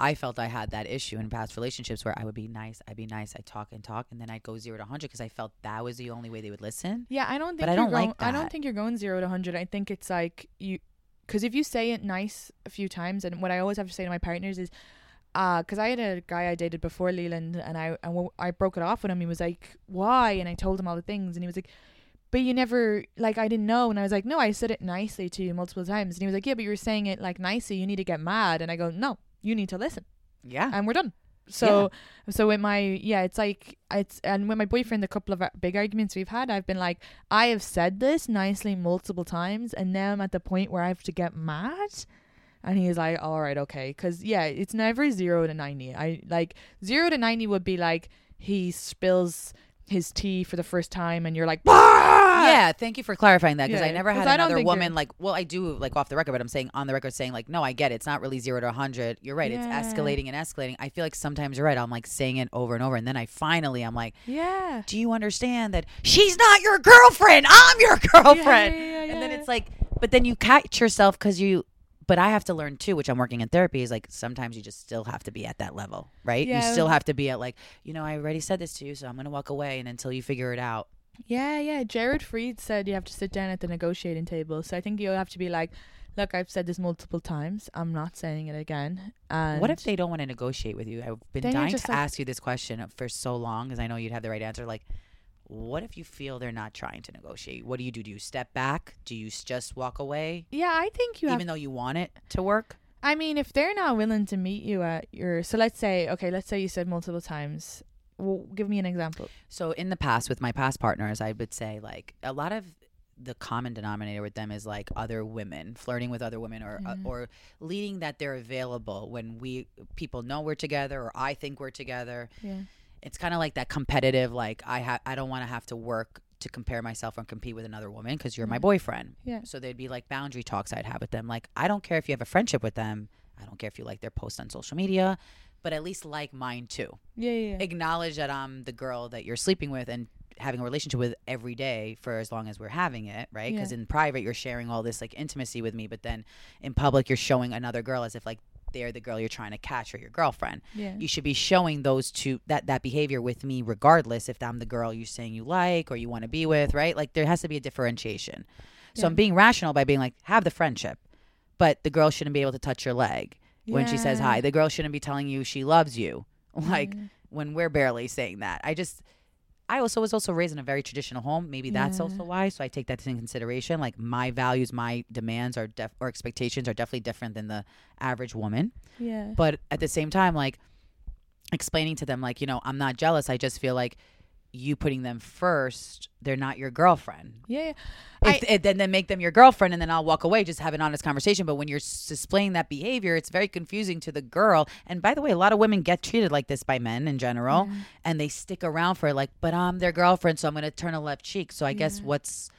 I felt I had that issue in past relationships where I would be nice, I'd be nice, I'd talk and talk, and then I'd go zero to hundred because I felt that was the only way they would listen. yeah, I don't think. But I you're don't going, like I don't think you're going zero to hundred. I think it's like you, because if you say it nice a few times, and what I always have to say to my partners is, uh, because I had a guy I dated before Leland, and I and I broke it off with him. He was like, "Why?" And I told him all the things, and he was like. But you never like I didn't know, and I was like, no, I said it nicely to you multiple times, and he was like, yeah, but you were saying it like nicely. You need to get mad, and I go, no, you need to listen. Yeah. and we're done. So so with my yeah, it's like it's and with my boyfriend, the couple of big arguments we've had, I've been like, I have said this nicely multiple times, and now I'm at the point where I have to get mad. And he's like, all right, okay, because yeah, it's never zero to ninety. I like zero to ninety would be like he spills his tea for the first time, and you're like, "Bah!" yeah, thank you for clarifying that because Yeah, I never 'cause had I don't another think you're- woman like. Well, I do like off the record, but I'm saying on the record saying like, no, I get it. It's not really zero to hundred. You're right. Yeah. It's escalating and escalating. I feel like sometimes you're right. I'm like saying it over and over, and then I finally I'm like, yeah. do you understand that she's not your girlfriend? I'm your girlfriend. yeah, yeah, And then yeah. it's like, but then you catch yourself because you but I have to learn too, which I'm working in therapy, is like sometimes you just still have to be at that level, right? Yeah. You still have to be at like, you know, I already said this to you, so I'm gonna walk away, and until you figure it out. Yeah, yeah. Jared Freid said you have to sit down at the negotiating table. So I think you have to be like, look, I've said this multiple times. I'm not saying it again. And what if they don't want to negotiate with you? I've been dying to like- ask you this question for so long because I know you'd have the right answer. Like, what if you feel they're not trying to negotiate? What do you do? Do you step back? Do you just walk away, Yeah, I think you have. even though you want it to work? I mean, if they're not willing to meet you at your, so let's say, okay, let's say you said multiple times. Well, give me an example. So in the past, with my past partners, I would say like a lot of the common denominator with them is like other women flirting with other women or uh, Mhm. or leading that they're available when we people know we're together or I think we're together. Yeah. It's kind of like that competitive like I ha- I don't want to have to work to compare myself and compete with another woman because you're my Mhm. boyfriend. Yeah. So they'd be like boundary talks I'd have with them. Like I don't care if you have a friendship with them. I don't care if you like their post on social media, but at least like mine too Yeah, yeah. yeah. acknowledge that I'm the girl that you're sleeping with and having a relationship with every day for as long as we're having it, right? Because Yeah. in private you're sharing all this like intimacy with me, but then in public you're showing another girl as if like they're the girl you're trying to catch or your girlfriend. yeah. You should be showing those two that that behavior with me regardless if I'm the girl you're saying you like or you want to be with, right? Like there has to be a differentiation. So Yeah. I'm being rational by being like have the friendship, but the girl shouldn't be able to touch your leg when she says hi. The girl shouldn't be telling you she loves you. [laughs] Like Yeah. when we're barely saying that. I just I also was also raised in a very traditional home. Maybe that's Yeah. also why. So I take that into consideration. Like my values, my demands are def- or expectations are definitely different than the average woman. Yeah. But at the same time, like explaining to them, like you know, I'm not jealous. I just feel like you putting them first, they're not your girlfriend. yeah. yeah. If, if- then then make them your girlfriend, and then I'll walk away. Just have an honest conversation. But when you're displaying that behavior, it's very confusing to the girl. And by the way, a lot of women get treated like this by men in general, and they stick around for like, but I'm their girlfriend, so I'm going to turn a left cheek. So I guess what's,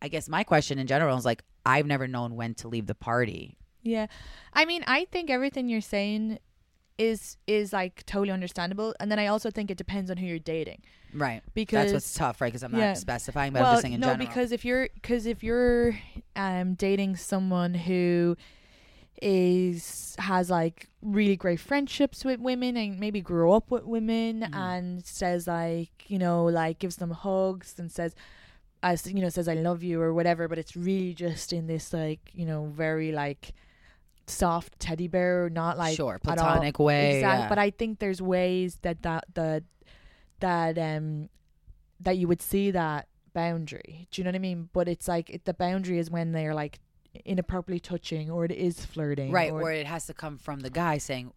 I guess my question in general is like, I've never known when to leave the party. Yeah. I mean, I think everything you're saying is is like totally understandable, and then I also think it depends on who you're dating. Right. Because That's what's tough, right? Because I'm not specifying, but well, I'm just saying in no, general. because if you're because if you're um dating someone who is has like really great friendships with women and maybe grew up with women Mhm. and says like you know like gives them hugs and says as you know says I love you or whatever but it's really just in this like you know very like soft teddy bear not like sure, at all. platonic way. Exactly. yeah. But I think there's ways that that that that um that you would see that boundary. Do you know what I mean? But it's like it, the boundary is when they're like inappropriately touching or it is flirting. Right, Or, or it has to come from the guy saying,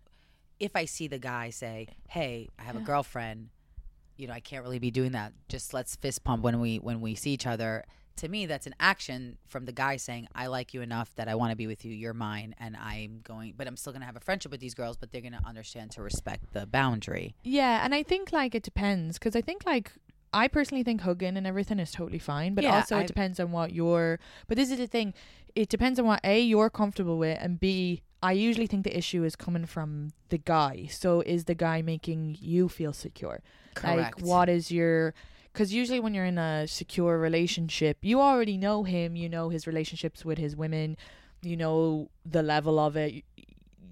if I see the guy say, "Hey, I have a girlfriend," you know, I can't really be doing that. Just let's fist pump when we when we see each other. To me, that's an action from the guy saying, "I like you enough that I want to be with you. You're mine, and I'm going, but I'm still gonna have a friendship with these girls. But they're gonna understand to respect the boundary." yeah, and I think like it depends because I think like. I personally think hugging and everything is totally fine, but Yeah, also I- it depends on what you're. But this is the thing: it depends on what a you're comfortable with, and b I usually think the issue is coming from the guy. So is the guy making you feel secure? Correct. Like, what is your. Because usually when you're in a secure relationship, you already know him, you know his relationships with his women, you know the level of it.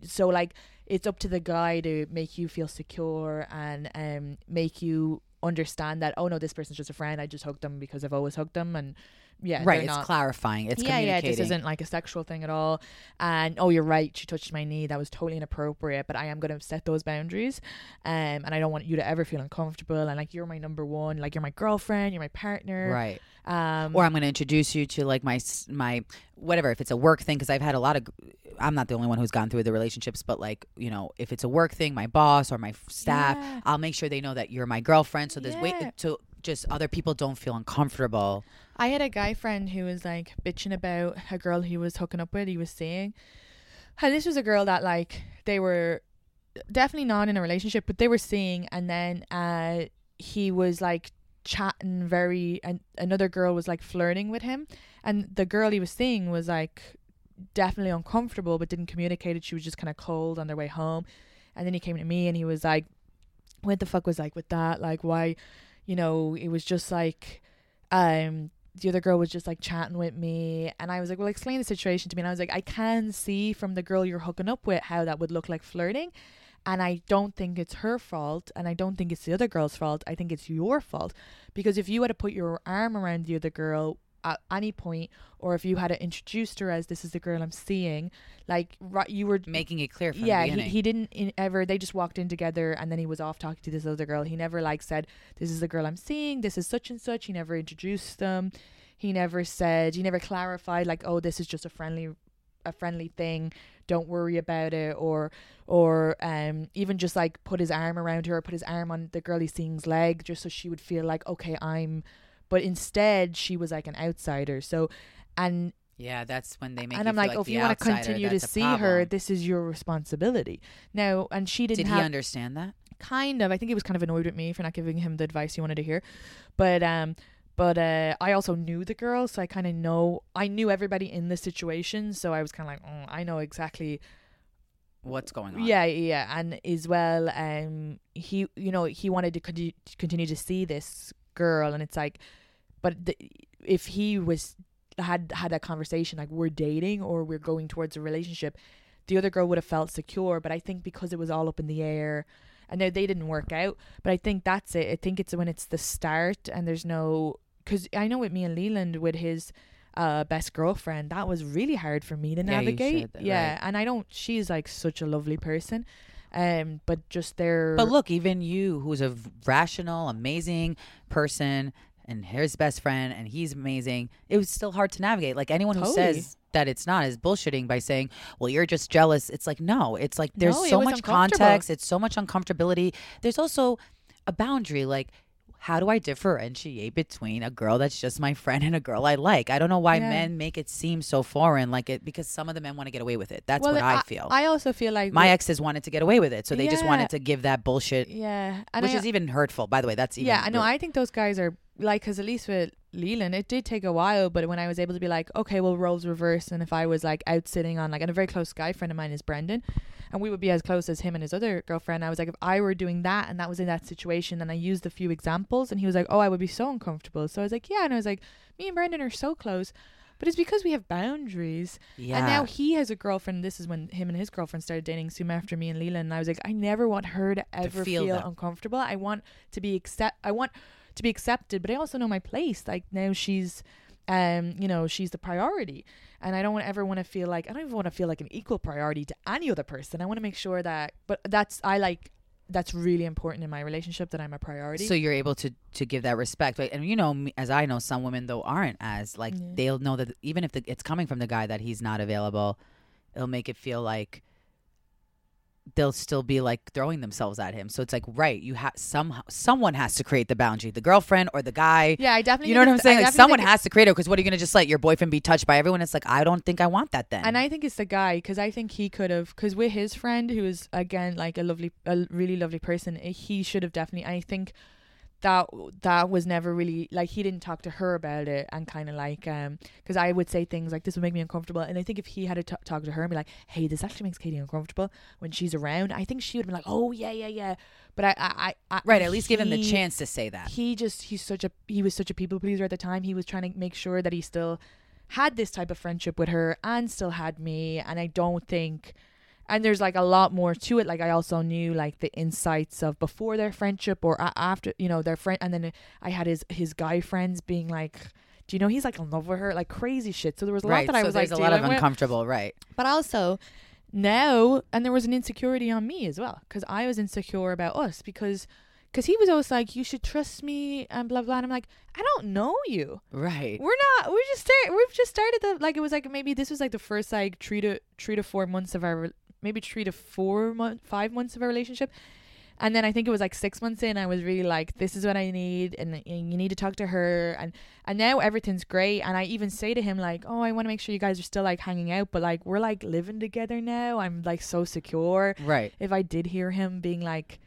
So, like, it's up to the guy to make you feel secure and um make you understand that, oh no, this person's just a friend. I just hugged them because I've always hugged them. And yeah, right. It's not, clarifying. It's yeah, yeah, this isn't like a sexual thing at all. And oh, you're right, she touched my knee. That was totally inappropriate. But I am going to set those boundaries, um, and I don't want you to ever feel uncomfortable. And like you're my number one, like you're my girlfriend, you're my partner, right. Um, or I'm going to introduce you to like my my whatever if it's a work thing because I've had a lot of I'm not the only one who's gone through the relationships but like you know if it's a work thing my boss or my staff Yeah. I'll make sure they know that you're my girlfriend so there's Yeah. wait so just other people don't feel uncomfortable I had a guy friend who was like bitching about a girl he was hooking up with. He was saying, and this was a girl that like they were definitely not in a relationship, but they were seeing, and then uh he was like chatting very, and another girl was like flirting with him, and the girl he was seeing was like definitely uncomfortable, but didn't communicate it. She was just kind of cold on their way home, and then he came to me and he was like, "What the fuck was like with that? Like why?" You know, it was just like um the other girl was just like chatting with me and I was like, Well explain the situation to me and I was like, I can see from the girl you're hooking up with how that would look like flirting and I don't think it's her fault and I don't think it's the other girl's fault. I think it's your fault. Because if you had to put your arm around the other girl at any point or if you had introduced her as this is the girl I'm seeing, like right, you were making it clear yeah he, he didn't in, ever they just walked in together and then he was off talking to this other girl. He never like said this is the girl i'm seeing this is such and such. He never introduced them. He never said he never clarified like oh this is just a friendly a friendly thing. Don't worry about it or or um even just like put his arm around her or put his arm on the girl he's seeing's leg just so she would feel like okay i'm but instead she was like an outsider so and yeah, that's when they make. and I'm feel like, oh, if you want to continue to see her, this is your responsibility. Now, and she didn't Did he have understand that? kind of. I think he was kind of annoyed with me for not giving him the advice he wanted to hear, but um, but uh, I also knew the girl, so I kind of know. I knew everybody in the situation, so I was kind of like, oh, I know exactly What's going on? yeah, yeah, and as well, um, he, you know, he wanted to continue, continue to see this girl, and it's like, but the, if he was had had that conversation like we're dating or we're going towards a relationship, the other girl would have felt secure. But I think because it was all up in the air, and now they didn't work out. But I think that's it. I think it's when it's the start and there's no, because I know with me and Leland with his uh best girlfriend that was really hard for me to navigate that, yeah right. and i don't she's like such a lovely person um but just their But look, even you, who's a rational, amazing person, and his best friend, and he's amazing, it was still hard to navigate. Like anyone who Totally. says that it's not is bullshitting by saying, "Well, you're just jealous." It's like no, it's like there's No, so much context. It's so much uncomfortability. There's also a boundary, like. How do I differentiate between a girl that's just my friend and a girl I like? I don't know why Yeah. men make it seem so foreign, like it because some of the men want to get away with it. That's well, what I, feel. i also feel like my exes wanted to get away with it, so they just wanted to give that bullshit yeah and which I, is even hurtful. By the way, that's even yeah i know i think those guys are like because at least with leland it did take a while but when i was able to be like okay well roles reverse and if i was like out sitting on like and a very close guy friend of mine is brendan and we would be as close as him and his other girlfriend i was like if i were doing that and that was in that situation and i used a few examples and he was like oh i would be so uncomfortable so i was like yeah and i was like me and brendan are so close but it's because we have boundaries yeah. And now he has a girlfriend. This is when him and his girlfriend started dating soon after me and Leland. And I was like, I never want her to ever feel feel, uncomfortable. I want to be accept. I want to be accepted, but I also know my place. Like now she's, um, you know, she's the priority, and I don't ever want to feel like I don't even want to feel like an equal priority to any other person. I want to make sure that, but that's I like. That's really important in my relationship that I'm a priority. so you're able to to give that respect, right? And you know, me- as I know, some women though aren't as like Yeah. they'll know that even if the, it's coming from the guy that he's not available, it'll make it feel like they'll still be like throwing themselves at him. So it's like, right, you have somehow someone has to create the boundary, the girlfriend or the guy. yeah, I definitely. You know what I'm saying? Like someone has to create it because what are you gonna just let your boyfriend be touched by everyone? It's like I don't think I want that then. And I think it's the guy because I think he could have because with his friend who is again like a lovely, a really lovely person, eh, he should have definitely. I think that that was never really like he didn't talk to her about it and kind of like um because I would say things like this would make me uncomfortable. And I think if he had to t- talk to her and be like hey this actually makes Katie uncomfortable when she's around I think she would have been like oh yeah yeah yeah. But I I, I, I right, at least give him the chance to say that. he just he's such a he was such a people pleaser at the time. He was trying to make sure that he still had this type of friendship with her and still had me. And i don't think and there's like a lot more to it like i also knew like the insights of before their friendship or after you know their friend and then i had his his guy friends being like do you know he's like in love with her like crazy shit so there was a right, lot that i so was like there's a lot of dealing with. uncomfortable. Right. But also now, and there was an insecurity on me as well because I was insecure about us because because he was always like, "You should trust me," and blah blah. And I'm like, I don't know you. Right. We're not. We just start. We've just started the like. It was like maybe this was like the first like three to three to four months of our maybe three to four month five months of our relationship. And then I think it was like six months in, I was really like, "This is what I need, and, and you need to talk to her." And and now everything's great. And I even say to him like, "Oh, I want to make sure you guys are still like hanging out, but like we're like living together now. I'm like so secure." Right. If I did hear him being like,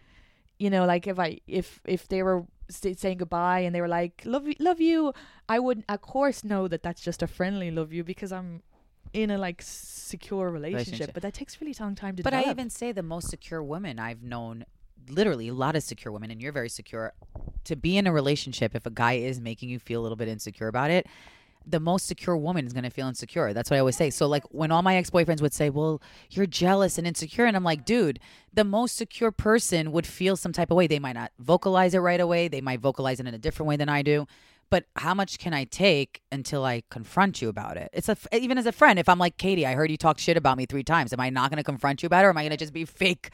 you know, like if I if if they were st- saying goodbye and they were like, "Love you, love you," I would of course know that that's just a friendly love you because I'm in a like secure relationship. Relationship. But that takes really long time to But I even say the most secure women I've known literally a lot of secure women, and you're very secure. To be in a relationship, if a guy is making you feel a little bit insecure about it, the most secure woman is going to feel insecure. That's what I always say. So, like, when all my ex boyfriends would say, Well, you're jealous and insecure, and I'm like, Dude, the most secure person would feel some type of way. They might not vocalize it right away, they might vocalize it in a different way than I do. But how much can I take until I confront you about it? It's a even as a friend. If I'm like Katie, I heard you talk shit about me three times. Am I not going to confront you about it, or am I going to just be fake?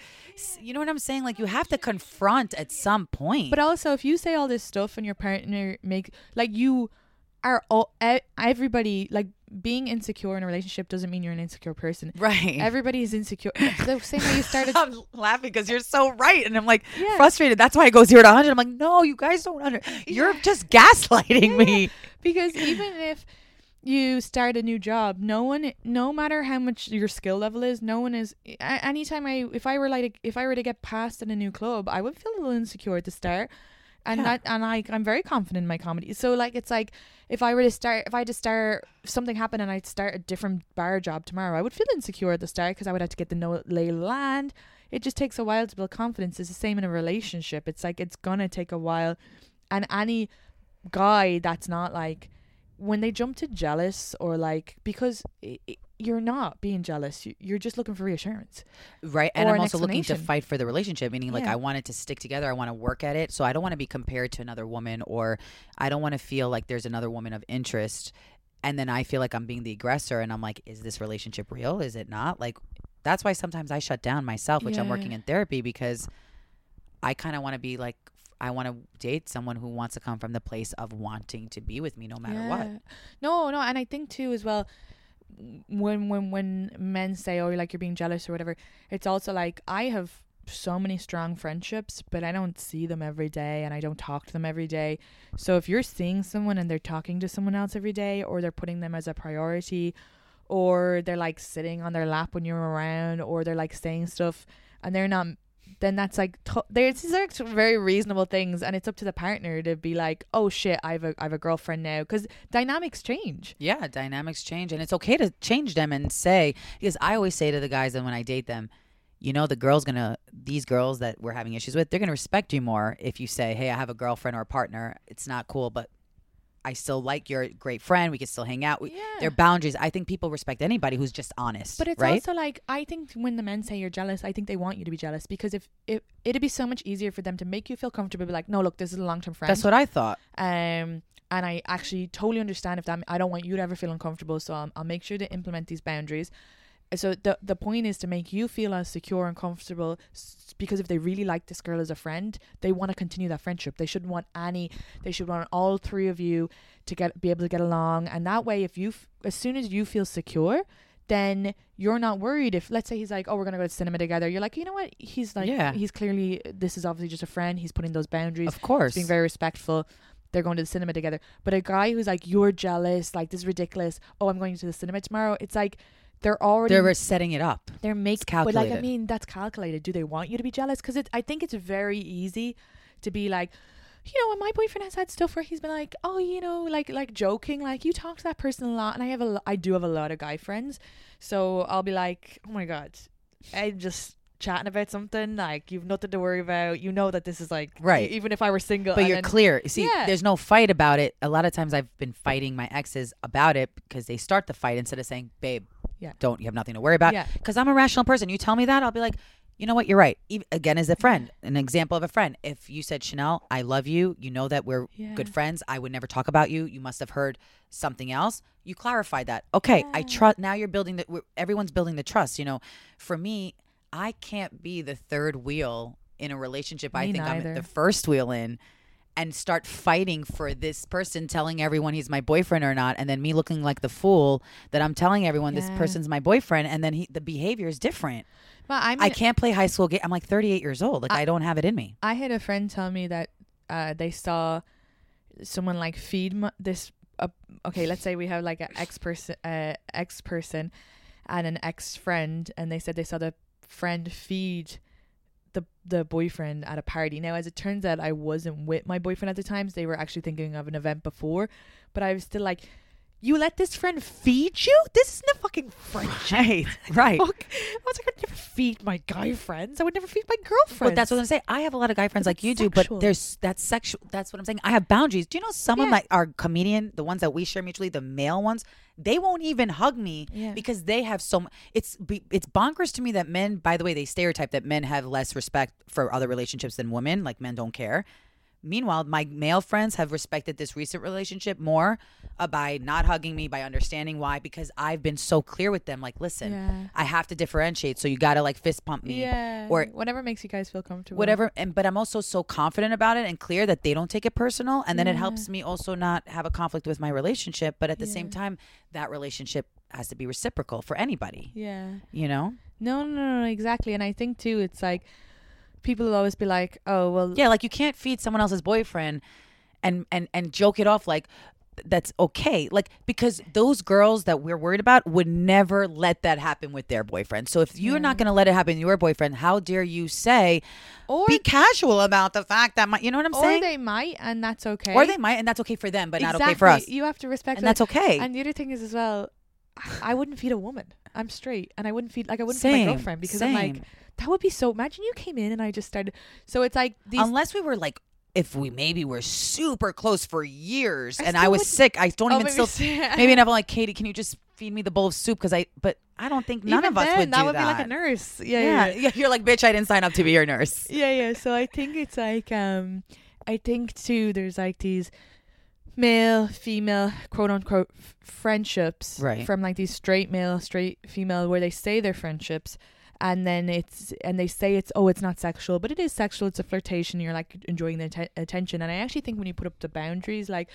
You know what I'm saying? Like you have to confront at some point. But also, if you say all this stuff and your partner make like you are all everybody like being insecure in a relationship doesn't mean you're an insecure person. right. Everybody is insecure. [laughs] the same way you started. I'm laughing because you're so right, and I'm like Yeah. frustrated. That's why it goes zero to 100. I'm like, no, you guys don't under. You're just gaslighting me. because even if you start a new job no one no matter how much your skill level is no one is anytime i if i were like if i were to get passed in a new club i would feel a little insecure at the start and Yeah. that and I I'm very confident in my comedy. So like it's like if I were to start if I had to start if something happened and I'd start a different bar job tomorrow, I would feel insecure at the start because I would have to get the know lay land. It just takes a while to build confidence. It's the same in a relationship. It's like it's gonna take a while, and any guy that's not like when they jump to jealous or like because you're not being jealous you- you're just looking for reassurance Right. And I'm an also looking to fight for the relationship, meaning like Yeah. I want it to stick together. I want to work at it. So I don't want to be compared to another woman or I don't want to feel like there's another woman of interest. And then I feel like I'm being the aggressor and I'm like, is this relationship real? Is it not? Like, that's why sometimes I shut down myself, which I'm working in therapy because I kind of want to be like, I want to date someone who wants to come from the place of wanting to be with me no matter what. No no and i think too as well when when when men say oh like you're being jealous or whatever it's also like i have so many strong friendships but i don't see them every day and i don't talk to them every day. So if you're seeing someone and they're talking to someone else every day or they're putting them as a priority or they're like sitting on their lap when you're around or they're like saying stuff and they're not then that's like to- there's these are very reasonable things and it's up to the partner to be like oh shit i have a, I have a girlfriend now because dynamics change Yeah, dynamics change, and it's okay to change them and say because I always say to the guys that when I date them, you know, the girl's gonna these girls that we're having issues with, they're gonna respect you more if you say, "Hey, I have a girlfriend or a partner. It's not cool, but I still like you're a great friend. We can still hang out." We- Yeah. There are boundaries. I think people respect anybody who's just honest. But it's right. also like I think when the men say you're jealous, I think they want you to be jealous because if, if it'd be so much easier for them to make you feel comfortable, be like, no, look, this is a long term friend. That's what I thought. um, and I actually totally understand if that I don't want you to ever feel uncomfortable, so I'll, I'll make sure to implement these boundaries. So the the point is to make you feel as secure and comfortable, because if they really like this girl as a friend, they want to continue that friendship. They shouldn't want any. They should want all three of you to get be able to get along, and that way, if you as soon as you feel secure, then you're not worried if let's say he's like oh we're gonna go to cinema together you're like you know what he's like Yeah. he's clearly this is obviously just a friend he's putting those boundaries Of course. being very respectful. They're going to the cinema together. But a guy who's like, "You're jealous. Like this is ridiculous. Oh, I'm going to the cinema tomorrow." It's like they're already They're setting it up. they're making. But like, I mean, that's calculated. Do they want you to be jealous? Because I think it's very easy to be like. You know, when my boyfriend has had stuff where he's been like, "Oh, you know, like like joking, like you talk to that person a lot," and I have a I do have a lot of guy friends, so I'll be like, "Oh my god, I'm just chatting about something like you've nothing to worry about. You know that this is like Right. Even if I were single, But you're then- clear. See, Yeah. there's no fight about it. A lot of times I've been fighting my exes about it because they start the fight instead of saying, babe, Yeah. don't, you have nothing to worry about. Yeah. Because I'm a rational person. You tell me that, I'll be like, you know what, you're right. Again, as a friend, an example of a friend. If you said, Chanel, I love you, you know that we're good friends. I would never talk about you. You must have heard something else. You clarified that. Okay, I trust. Now you're building the, we're- everyone's building the trust. You know, for me, I can't be the third wheel in a relationship. I Me think I'm the first wheel in and start fighting for this person telling everyone he's my boyfriend or not and then me looking like the fool that I'm telling everyone this person's my boyfriend and then he, the behavior is different. But I mean, I can't play high school game. I'm like 38 years old. Like I, don't have it in me. I had a friend tell me that uh, they saw someone like feed m- this. Uh, okay, let's say we have like an ex person, uh, ex person, and an ex friend, and they said they saw the friend feed the boyfriend at a party. Now, as it turns out, I wasn't with my boyfriend at the time. So they were actually thinking of an event before, but I was still like. You let this friend feed you? This isn't a fucking friendship. Right, right. [laughs] Fuck. I was like, I'd never feed my guy friends. I would never feed my girlfriends. But that's what I'm saying. I have a lot of guy friends like you do, but there's that's sexual. That's what I'm saying. I have boundaries. Do you know some of my our comedian, the ones that we share mutually, the male ones, they won't even hug me Yeah. because they have so. mu- It's it's bonkers to me that men. By the way, they stereotype that men have less respect for other relationships than women. Like men don't care. Meanwhile, my male friends have respected this recent relationship more uh, by not hugging me, by understanding why, because I've been so clear with them. Like, listen, Yeah. I have to differentiate, so you got to like fist pump me, yeah. or whatever makes you guys feel comfortable. whatever and but i'm also so confident about it and clear that they don't take it personal and then it helps me also not have a conflict with my relationship but at the same time that relationship has to be reciprocal for anybody Yeah. you know No, no, no, no, exactly. And I think too, it's like people will always be like, "Oh, well, yeah like you can't feed someone else's boyfriend and and and joke it off like that's okay like because those girls that we're worried about would never let that happen with their boyfriend so if you're not going to let it happen to your boyfriend how dare you say Or- be casual about the fact that my you know what i'm or saying or they might, and that's okay. or they might and that's okay for them but not okay for us You have to respect, And that. that's okay. And the other thing is as well, I- wouldn't feed a woman. I'm straight, and I wouldn't feed like I wouldn't feed my girlfriend because I'm like same. That would be so. Imagine you came in and I just started. So it's like these. unless we were like if we maybe were super close for years I and I was would- sick, I don't Oh, even maybe still [laughs] maybe enough. I'm like, Katie, can you just feed me the bowl of soup? Because I, but I don't think none even of us then, would that do would that. be like a nurse. Yeah, Yeah, yeah, yeah. You're like, bitch, I didn't sign up to be your nurse. yeah yeah so i think it's like um i think too there's like these male female quote unquote friendships Right. from like these straight male straight female where they say they're friendships and then it's and they say it's oh it's not sexual but it is sexual it's a flirtation you're like enjoying the atten- attention and i actually think when you put up the boundaries like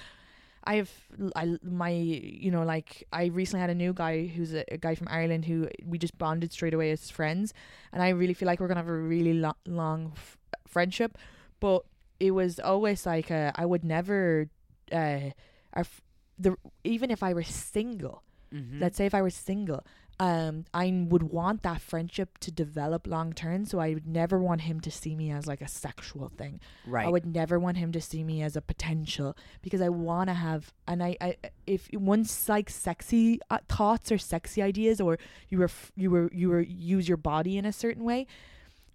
I have I my you know like I recently had a new guy who's a, a guy from Ireland who we just bonded straight away as friends, and I really feel like we're gonna have a really lo- long f- friendship. But it was always like uh, I would never, uh, our f- the even if I were single, Mm-hmm. let's say if I were single, um, I would want that friendship to develop long term. So I would never want him to see me as like a sexual thing. Right. I would never want him to see me as a potential because I want to have and I, I if once like sexy uh, thoughts or sexy ideas or you were you were you were use your body in a certain way,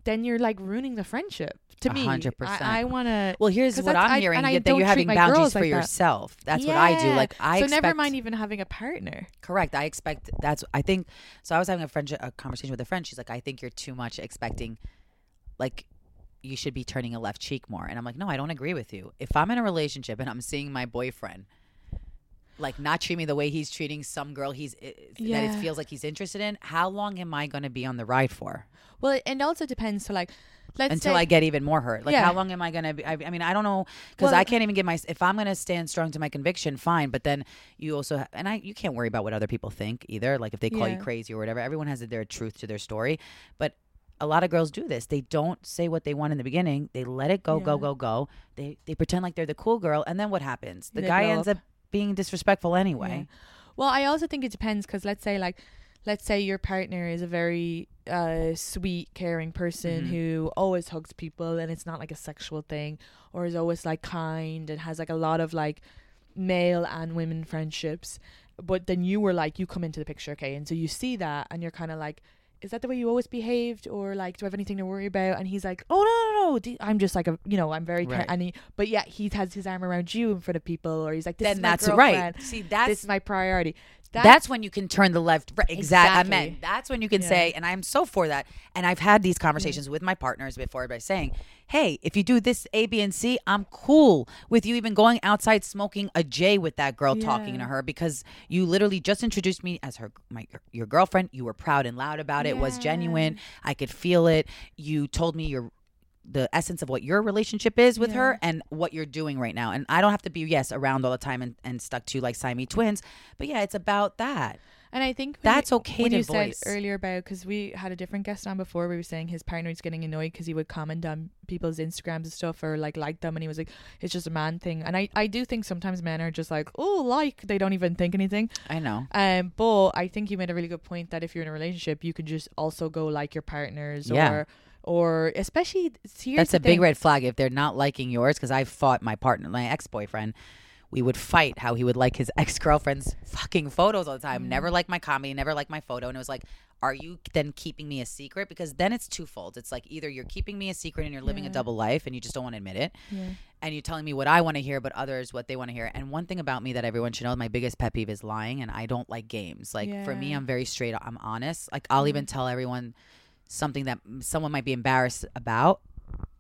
then you're like ruining the friendship. To A me, hundred percent. I, I want to. well, here's what I'm I- hearing: that you're having boundaries for like that. yourself. That's what I do. Like I so expect, never mind even having a partner. Correct. I expect that's. I think so. I was having a friend a conversation with a friend. She's like, I think you're too much expecting, like, you should be turning a left cheek more. And I'm like, no, I don't agree with you. If I'm in a relationship and I'm seeing my boyfriend, like, not treat me the way he's treating some girl he's i- that it feels like he's interested in, how long am I going to be on the ride for? Well, it- and also depends. So like, let's Until say, I get even more hurt. Like, Yeah. how long am I going to be? I, I mean, I don't know because Well- I can't even get my. If I'm going to stand strong to my conviction, fine. But then you also ha- and I, you can't worry about what other people think either. Like if they call you crazy or whatever, everyone has their truth to their story. But a lot of girls do this. They don't say what they want in the beginning. They let it go, go, Yeah. go, go. They they pretend like they're the cool girl, and then what happens? The They guy ends up. being disrespectful anyway. Yeah. Well, I also think it depends because let's say like, let's say your partner is a very uh, sweet, caring person Mhm. who always hugs people and it's not like a sexual thing, or is always like kind and has like a lot of like male and women friendships. But then you were like, you come into the picture, okay, and so you see that and you're kind of like. Is that the way you always behaved, or like, do I have anything to worry about? And he's like, "Oh no, no, no! I'm just like a, you know, I'm very." Care-. Right. And he, but yeah, he has his arm around you in front of people, or he's like, "This Then is my that's right. See, that's this is my priority." That's, when you can turn the left. Right. I Exactly. meant that's when you can Yeah. say, and I'm so for that. And I've had these conversations with my partners before by saying, "Hey, if you do this A, B, and C, I'm cool with you even going outside smoking a J with that girl, talking to her because you literally just introduced me as her my your girlfriend. You were proud and loud about it. It was genuine. I could feel it. You told me your the essence of what your relationship is with her and what you're doing right now. And I don't have to be yes around all the time and, and stuck to like Siamese twins, but yeah, it's about that. And I think That's you, okay When to you said earlier about because we had a different guest on before, we were saying his partner was getting annoyed because he would comment on people's Instagrams and stuff or like like them, and he was like, "It's just a man thing." And I I do think sometimes men are just like, "Oh, like," they don't even think anything. I know. Um, but I think you made a really good point that if you're in a relationship, you can just also go like your partners Yeah. or or especially That's a big red flag if they're not liking yours. Because I fought my partner, my ex boyfriend, we would fight how he would like his ex girlfriend's fucking photos all the time. Mm. Never like my comedy, never like my photo. And it was like, are you then keeping me a secret? Because then it's twofold. It's like either you're keeping me a secret and you're living a double life and you just don't want to admit it. Yeah. And you're telling me what I want to hear, but others what they want to hear. And one thing about me that everyone should know, my biggest pet peeve is lying, and I don't like games. Like for me, I'm very straight. I'm honest. Like I'll even tell everyone something that someone might be embarrassed about,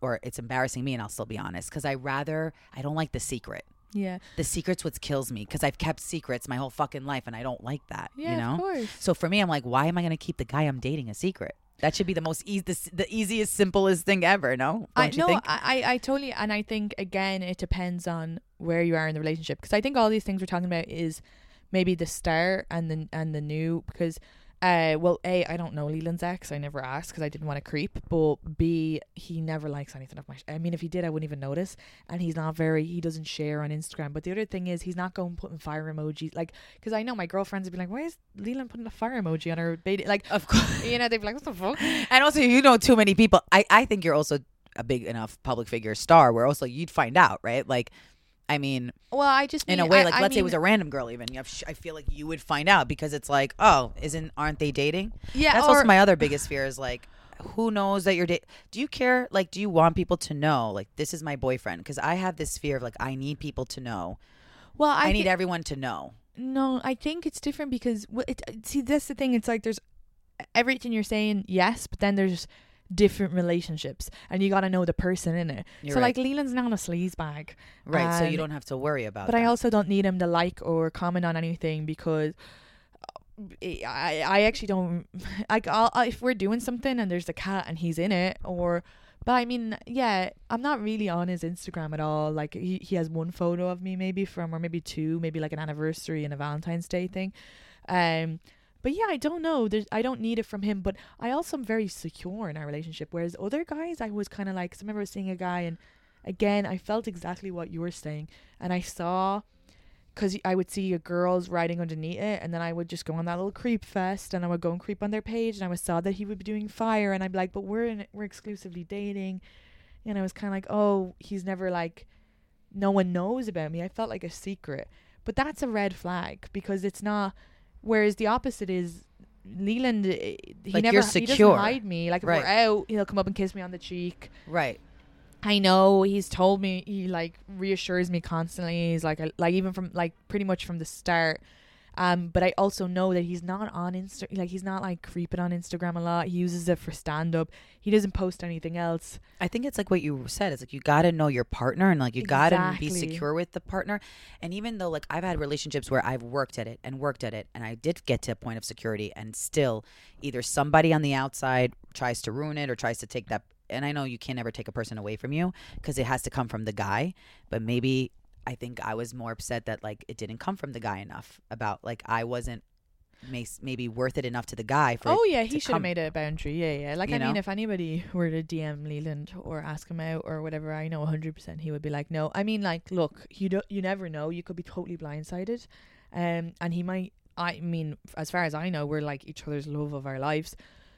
or it's embarrassing me, and I'll still be honest because I rather I don't like the secret. Yeah. The secret's what kills me because I've kept secrets my whole fucking life, and I don't like that. Yeah, you know. of course. So for me, I'm like, why am I going to keep the guy I'm dating a secret? That should be the most easy, the, the easiest, simplest thing ever. No, don't I you no, think? I, I I totally, and I think again, it depends on where you are in the relationship. Because I think all these things we're talking about is maybe the start and the and the new. Because, uh, well, a I don't know Leland's ex. I never asked because I didn't want to creep. But b he never likes anything of my. Sh- I mean, if he did, I wouldn't even notice. And he's not very. He doesn't share on Instagram. But the other thing is, he's not going putting fire emojis. Like, because I know my girlfriends would be like, "Why is Leland putting a fire emoji on her baby?" Like, of course. [laughs] you know, they'd be like, "What the fuck?" And also, you know too many people. I, I think you're also a big enough public figure star where also you'd find out, right? Like, I mean, Well, I just in a way, I- like I let's say it mean- was a random girl, even. you have- I feel like you would find out because it's like, oh, isn't aren't they dating? Yeah, That's or- also my other biggest fear is like, who knows that you're dating? Do you care? Like, do you want people to know? Like, this is my boyfriend? Because I have this fear of like, I need people to know. Well, I, I, need thi- everyone to know. No, I think it's different because it, see that's the thing. It's like there's everything you're saying, yes, but then there's different relationships, and you got to know the person in it. You're so right. like Leland's not a sleaze bag, Right. so you don't have to worry about. It. But I also don't need him to like or comment on anything because. I I actually don't [laughs] like I'll, if we're doing something and there's a cat and he's in it or but I mean yeah I'm not really on his Instagram at all like he, he has one photo of me maybe from or maybe two maybe like an anniversary and a Valentine's Day thing um but yeah I don't know there's I don't need it from him but I also am very secure in our relationship whereas other guys I was kind of like I remember seeing a guy and again I felt exactly what you were saying and I saw because I would see a girls writing underneath it, and then I would just go on that little creep fest, and I would go and creep on their page, and I would saw that he would be doing fire, and I'd be like, but we're in, we're exclusively dating, and I was kind of like, oh, he's never like, no one knows about me. I felt like a secret, but that's a red flag because it's not. Whereas the opposite is. Leland, eh, he Like, never he doesn't hide me. Like if Right. we're out, he'll come up and kiss me on the cheek. right. I know he's told me he like reassures me constantly. He's like like even from like pretty much from the start. Um, but I also know that he's not on Insta. Like he's not like creeping on Instagram a lot. He uses it for stand up. He doesn't post anything else. I think it's like what you said. It's like you got to know your partner and like you got to be secure with the partner. And even though like I've had relationships where I've worked at it and worked at it and I did get to a point of security and still either somebody on the outside tries to ruin it or tries to take that and I know you can't ever take a person away from you because it has to come from the guy, but maybe I think I was more upset that like it didn't come from the guy enough about like I wasn't may- maybe worth it enough to the guy for Oh yeah, he should have made a boundary. Yeah, yeah. Like You I mean, if anybody were to DM Leland or ask him out or whatever, I know hundred percent he would be like, no. I mean, like, look, you don't, you never know. You could be totally blindsided, um, and he might. I mean, as far as I know, we're like each other's love of our lives,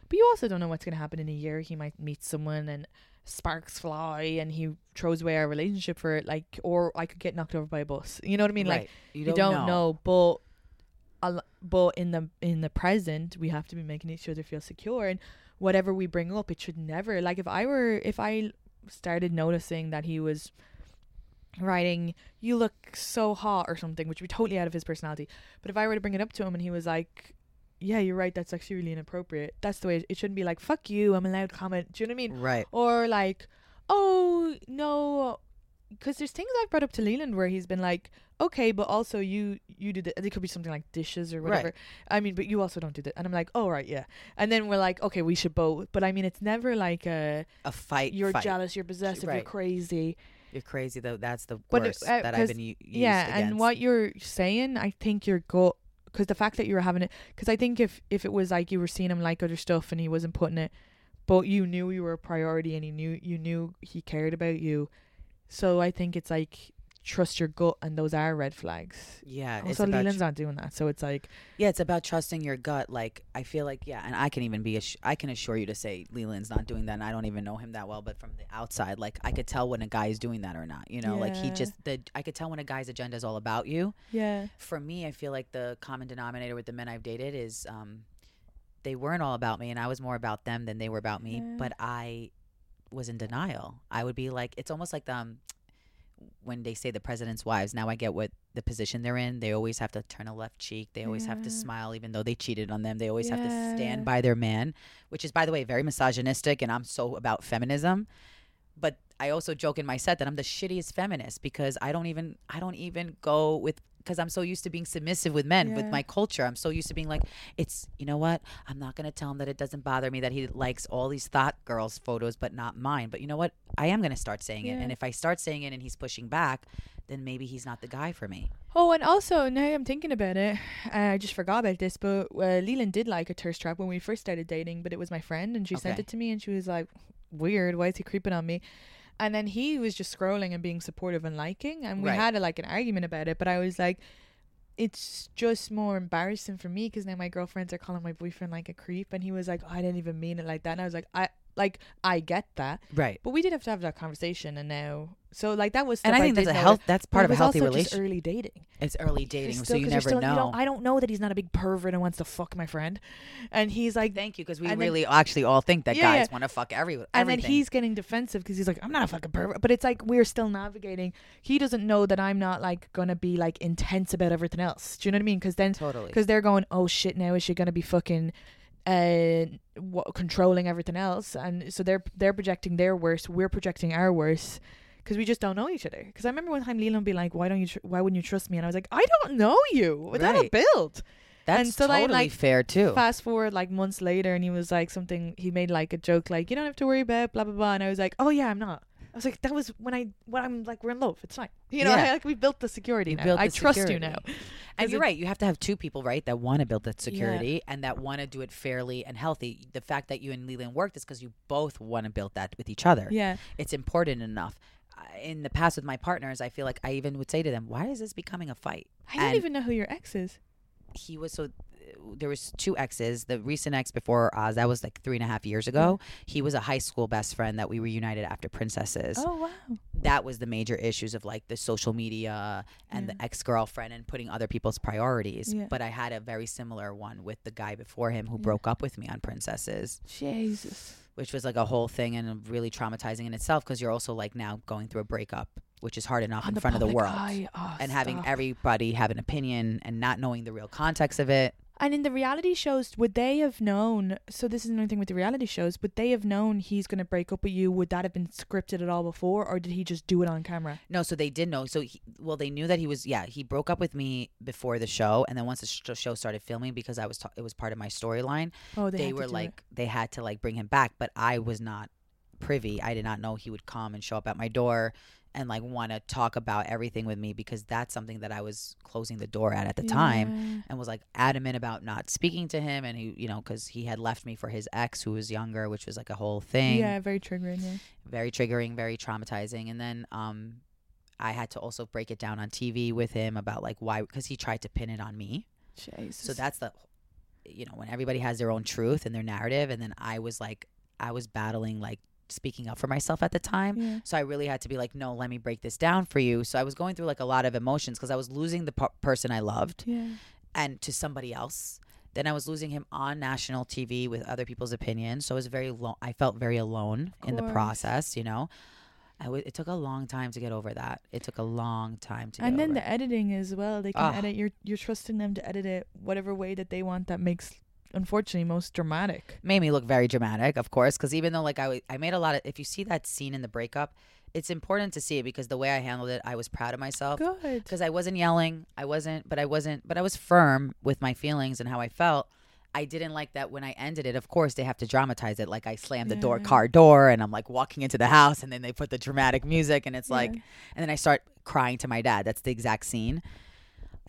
but you also don't know what's gonna happen in a year. He might meet someone and sparks fly, and he throws away our relationship for it. Like, or I could get knocked over by a bus. You know what I mean? Like, Right. you don't, know. but but in the in the present we have to be making each other feel secure and whatever we bring up it should never like if i were if i started noticing that he was writing you look so hot or something which would be totally out of his personality but if i were to bring it up to him and he was like yeah you're right that's actually really inappropriate that's the way it, it shouldn't be like fuck you i'm allowed to comment do you know what i mean Right. or like oh no because there's things i've brought up to leland where he's been like okay but also you you do the it could be something like dishes or whatever Right. i mean but you also don't do that and i'm like oh right yeah and then we're like okay we should both but i mean it's never like a A fight. you're fight. jealous you're possessive you're crazy You're crazy though. That's the But, worst uh, that I've been u- yeah and what you're saying i think you're go because the fact that you were having it because i think if if it was like you were seeing him like other stuff and he wasn't putting it but you knew you were a priority and he knew you knew he cared about you. So i think it's like trust your gut, and those are red flags. Yeah, Also, Leland's tr- not doing that, so it's like yeah, it's about trusting your gut. Like I feel like yeah, and I can even be ass- I can assure you to say Leland's not doing that. and I don't even know him that well, but from the outside, like I could tell when a guy is doing that or not. You know, like he just the I could tell when a guy's agenda is all about you. yeah, For me, I feel like the common denominator with the men I've dated is um, they weren't all about me, and I was more about them than they were about me. Yeah. But I was in denial. I would be like, it's almost like the, um, when they say the president's wives. Now I get what the position they're in. They always have to turn a left cheek. They always have to smile, even though they cheated on them. They always have to stand by their man, which is, by the way, very misogynistic. And I'm so about feminism. But I also joke in my set that I'm the shittiest feminist because I don't even I don't even go with because I'm so used to being submissive with men with my culture. I'm so used to being like, it's you know what? I'm not gonna tell him that it doesn't bother me that he likes all these thought girls photos, but not mine. But you know what? I am gonna start saying it, and if I start saying it and he's pushing back, then maybe he's not the guy for me. Oh, and also now I'm thinking about it, uh, I just forgot about this, but uh, Leland did like a thirst trap when we first started dating, but it was my friend, and she sent it to me, and she was like, "Weird, why is he creeping on me?" And then he was just scrolling and being supportive and liking, and we Right. had a, like an argument about it. But I was like, it's just more embarrassing for me because now my girlfriends are calling my boyfriend like a creep, and he was like, oh, I didn't even mean it like that, and I was like, I like I get that, Right. but we did have to have that conversation, and now so like that was And I think that's a know health. That's part of a healthy relationship. early dating. It's early dating, Still- so you're never still- know. don't- I don't know that he's not a big pervert and wants to fuck my friend, and he's like, Thank you, because we And then- really actually all think that Yeah, guys yeah. want to fuck every and then he's getting defensive because he's like, I'm not a fucking pervert, but it's like we're still navigating. He doesn't know that I'm not like gonna be like intense about everything else. Do you know what I mean? Because then, totally. because they're going, oh shit, now is she gonna be fucking uh what, controlling everything else and so they're they're projecting their worst we're projecting our worst because we just don't know each other because i remember one time leland be like why don't you tr- why wouldn't you trust me and i was like i don't know you without a Right. build That's and so totally like, fair too. fast forward like months later and he was like something he made like a joke like you don't have to worry about blah blah blah and i was like oh yeah i'm not i was like that was when i when i'm like we're in love it's fine you know Yeah. like [laughs] we built the security now built i trust you now And you're it- right. You have to have two people, right, that want to build that security and that want to do it fairly and healthy. The fact that you and Leland worked is because you both want to build that with each other. yeah It's important enough. In the past with my partners, I feel like I even would say to them, "Why is this becoming a fight?" i don't And even know who your ex is he was so. There was two exes. The recent ex before Oz, that was like three and a half years ago. He was a high school best friend that we reunited after Princesses. oh wow that was the major issues of like the social media and Yeah. the ex girlfriend and putting other people's priorities. Yeah. But I had a very similar one with the guy before him who Yeah. broke up with me on Princesses, jesus which was like a whole thing and really traumatizing in itself because you're also like now going through a breakup, which is hard enough in front of the world. eye. Oh, and having stop. everybody have an opinion and not knowing the real context of it. And in the reality shows, would they have known? So this is another thing with the reality shows. Would they have known he's going to break up with you? Would that have been scripted at all before, or did he just do it on camera? No, so they did know. So, he, well, they knew that he was. Yeah, he broke up with me before the show, and then once the sh- show started filming, because I was, ta- it was part of my storyline. Oh, they, they, were do it. like they had to like bring him back but i was not privy i did not know he would come and show up at my door and like want to talk about everything with me because that's something that i was closing the door at at the time and was like adamant about not speaking to him and he you know because he had left me for his ex who was younger which was like a whole thing Yeah, very triggering. Yeah. very triggering very traumatizing and then um i had to also break it down on tv with him about like why because he tried to pin it on me Jesus. so that's the, you know, when everybody has their own truth and their narrative. And then I was like, I was battling, like speaking up for myself at the time. Yeah. So I really had to be like, no, let me break this down for you. So I was going through like a lot of emotions because I was losing the p- person I loved Yeah. and to somebody else. Then I was losing him on national TV with other people's opinions. So I was very lo- I felt very alone in the process, you know. W- it took a long time to get over that. It took a long time to And then the editing as well. They can Ah. edit. You're you're trusting them to edit it whatever way that they want. That makes, unfortunately, most dramatic. made me look very dramatic, of course, because even though like I, w- I made a lot of, if you see that scene in the breakup, it's important to see it because the way I handled it, I was proud of myself Good. because I wasn't yelling, I wasn't, but I wasn't, but I was firm with my feelings and how I felt. I didn't like that when I ended it. Of course, they have to dramatize it. Like I slammed the door, car door, and I'm like walking into the house, and then they put the dramatic music, and it's like, and then I start crying to my dad. That's the exact scene.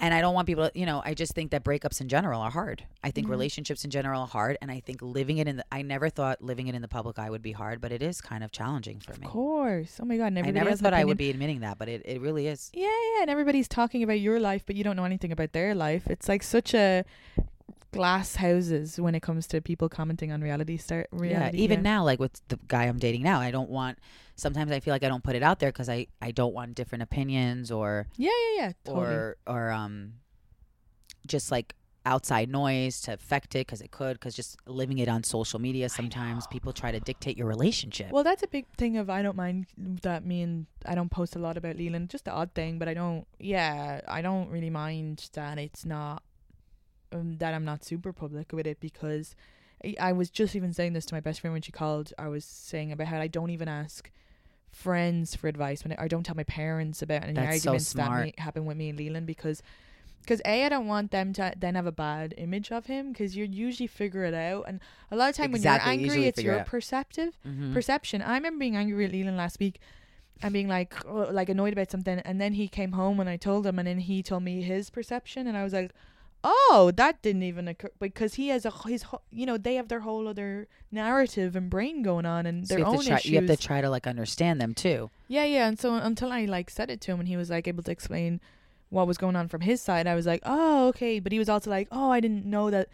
And I don't want people to, you know, I just think that breakups in general are hard. I think Mm-hmm. relationships in general are hard. And I think living it in the, I never thought living it in the public eye would be hard, but it is kind of challenging for me. Of course. Oh my god. And I never thought I would be admitting that, but it, it really is. Yeah, yeah, and everybody's talking about your life, but you don't know anything about their life. It's like such a glass houses when it comes to people commenting on reality star reality. yeah, even now, like with the guy I'm dating now, I don't want. Sometimes I feel like I don't put it out there because I I don't want different opinions or Yeah, yeah, yeah. Totally. or or um, just like outside noise to affect it because it could because just living it on social media sometimes people try to dictate your relationship. well, that's a big thing of I don't mind that me and I don't post a lot about Leland. Just the odd thing, but I don't. Yeah, I don't really mind that it's not um, that I'm not super public with it because I, I was just even saying this to my best friend when she called. I was saying about how I don't even ask friends for advice when I, I don't tell my parents about any That's so arguments that smart. may happen with me and Leland because because a I don't want them to then have a bad image of him because you usually figure it out and a lot of time Exactly, when you're angry it's your out. perceptive Mhm. perception. I remember being angry at Leland last week and being like oh, like annoyed about something and then he came home and I told him and then he told me his perception and I was like oh that didn't even occur because he has a his whole- you know they have their whole other narrative and brain going on and So their you have, own to try, issues you have to try to like understand them too. yeah yeah and so until I like said it to him and he was like able to explain what was going on from his side I was like oh okay but he was also like oh I didn't know that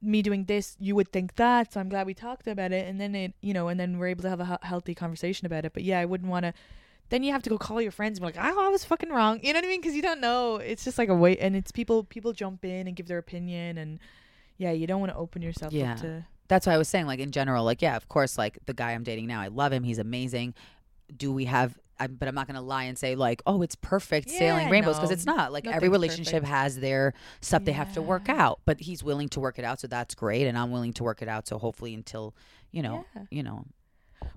me doing this you would think that so I'm glad we talked about it and then it you know and then we're able to have a healthy conversation about it but yeah I wouldn't want to then you have to go call your friends and be like oh, I was fucking wrong you know what I mean because you don't know it's just like a wait and it's people people jump in and give their opinion and yeah you don't want to open yourself Yeah. up to That's why I was saying, like in general, like yeah, of course, like the guy I'm dating now, I love him. He's amazing. Do we have? I, but I'm not gonna lie and say like, oh, it's perfect sailing rainbows because no. it's not. Like every relationship perfect. has their stuff they have to work out. But he's willing to work it out, so that's great, and I'm willing to work it out. So hopefully, until you know, Yeah. you know,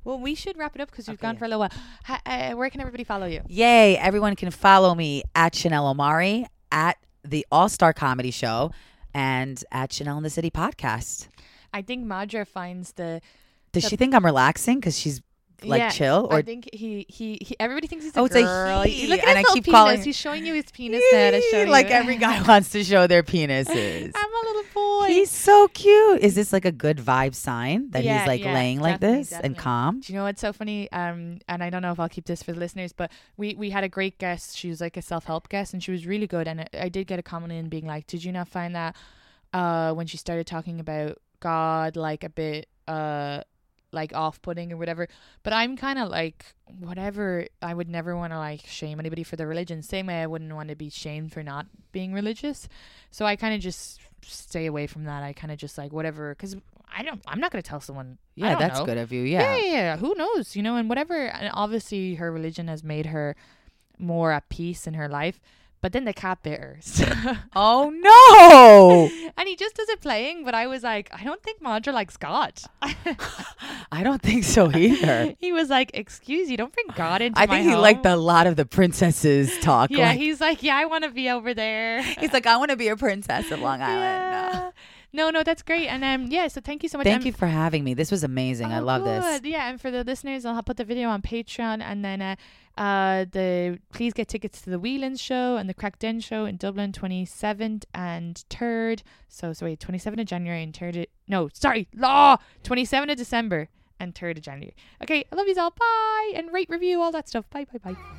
well we should wrap it up because we've Okay, gone yeah. for a little while ha- uh, where can everybody follow you Yay! Everyone can follow me at Chanel Omari at the All Star Comedy Show and at Chanel in the City podcast. I think Madra finds the Does The- she think I'm relaxing because she's like Yeah, chill or I think he, he he everybody thinks he's a Oh, it's a girl. he, Look at and his I keep penis. calling- He's showing you his penis now to show you. like every guy [laughs] wants to show their penises. I'm a little boy. He's so cute. Is this like a good vibe sign that Yeah, he's like yeah, laying like definitely, this and calm? Do you know what's so funny? Um, and I don't know if I'll keep this for the listeners, but we we had a great guest. She was like a self help guest, and she was really good. And I, I did get a comment in being like, "Did you not find that uh when she started talking about God like a bit uh like off putting or whatever?" But I'm kind of like whatever. I would never want to like shame anybody for their religion. Same way I wouldn't want to be shamed for not being religious. So I kind of just stay away from that. I kind of just like whatever because. I don't. I'm not gonna tell someone. Yeah, that's know. good of you. Yeah. Yeah. yeah, yeah. Who knows? You know, and whatever. And obviously, her religion has made her more at peace in her life. But then the cat bit her. [laughs] Oh no! [laughs] and he just does it playing. But I was like, I don't think Madra likes God. [laughs] I don't think so either. he was like, Excuse you, don't bring God into I think he liked a lot of the princesses talk. Yeah, like- he's like, Yeah, I want to be over there. he's like, I want to be a princess of Long Island. No. Yeah. No, no, that's great. And um, yeah. So thank you so much. Thank Um, you for having me. This was amazing. I Oh, love this. Yeah, and for the listeners, I'll put the video on Patreon, and then uh, uh, the please get tickets to the Whelan's show and the Crack Den show in Dublin, twenty seventh and third. So sorry, twenty seventh of January and third. No, sorry, law twenty seventh of December and third of January. Okay, I love you all. Bye, and rate, review, all that stuff. Bye, bye, bye.